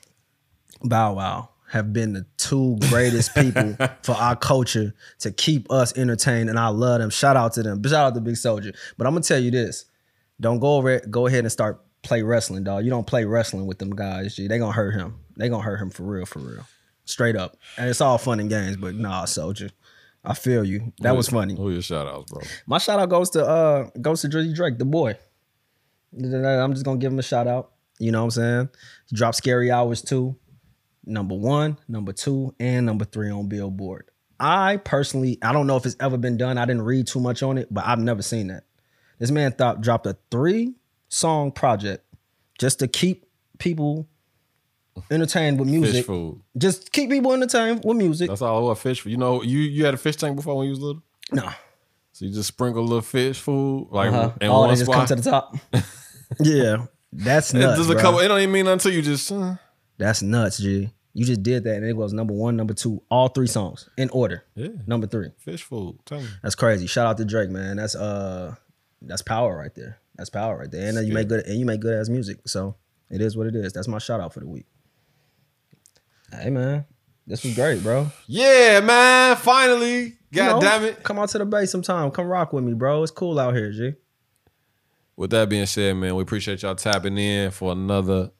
Bow Wow, have been the two greatest people for our culture to keep us entertained, and I love them. Shout out to them. Shout out to Big Soulja. But I'm gonna tell you this: don't go over it. Go ahead and start play wrestling, dog. You don't play wrestling with them guys. G. They gonna hurt him. They gonna hurt him for real, for real. Straight up. And it's all fun and games, but nah, Soldier. I feel you. That was funny. Who your shout outs, bro? My shout out goes to uh goes to Drizzy Drake, the boy. I'm just gonna give him a shout out. You know what I'm saying? He dropped Scary Hours too. Number one, number two, and number three on Billboard. I personally, I don't know if it's ever been done. I didn't read too much on it, but I've never seen that. This man thought dropped a three song project just to keep people entertained with music. Fish food. Just keep people entertained with music. That's all I want. Fish food. You know, you you had a fish tank before when you was little. No. So you just sprinkle a little fish food like Uh-huh. in Oh, one they just come to the top. yeah. That's nuts. There's a bro. couple. It don't even mean nothing to you. Just uh, That's nuts, G. You just did that, and it was number one, number two, all three songs in order. Yeah. Number three. fish food. Tell me. That's crazy. Shout out to Drake, man. That's uh, that's power right there. That's power right there. And then you make good, and you make good ass music. So it is what it is. That's my shout out for the week. Hey, man, this was great, bro. Yeah, man. Finally. You God know, damn it. Come out to the bay sometime. Come rock with me, bro. It's cool out here, G. With that being said, man, we appreciate y'all tapping in for another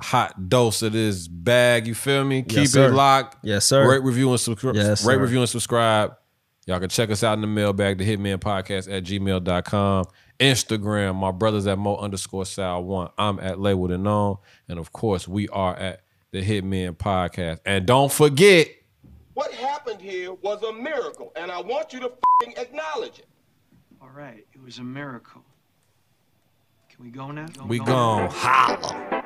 hot dose of this bag. You feel me? Keep sir. it locked. Yes, sir. Rate, review, and subscribe. Yes, Rate, sir. review, and subscribe. Y'all can check us out in the mailbag, the Hitmen Podcast at gmail.com. Instagram, my brothers at Mo underscore Sal one. I'm at Labeled and Known. And of course, we are at the Hitmen Podcast. And don't forget, What happened here was a miracle, and I want you to fing acknowledge it. All right, it was a miracle. Can we go now? we gone holla.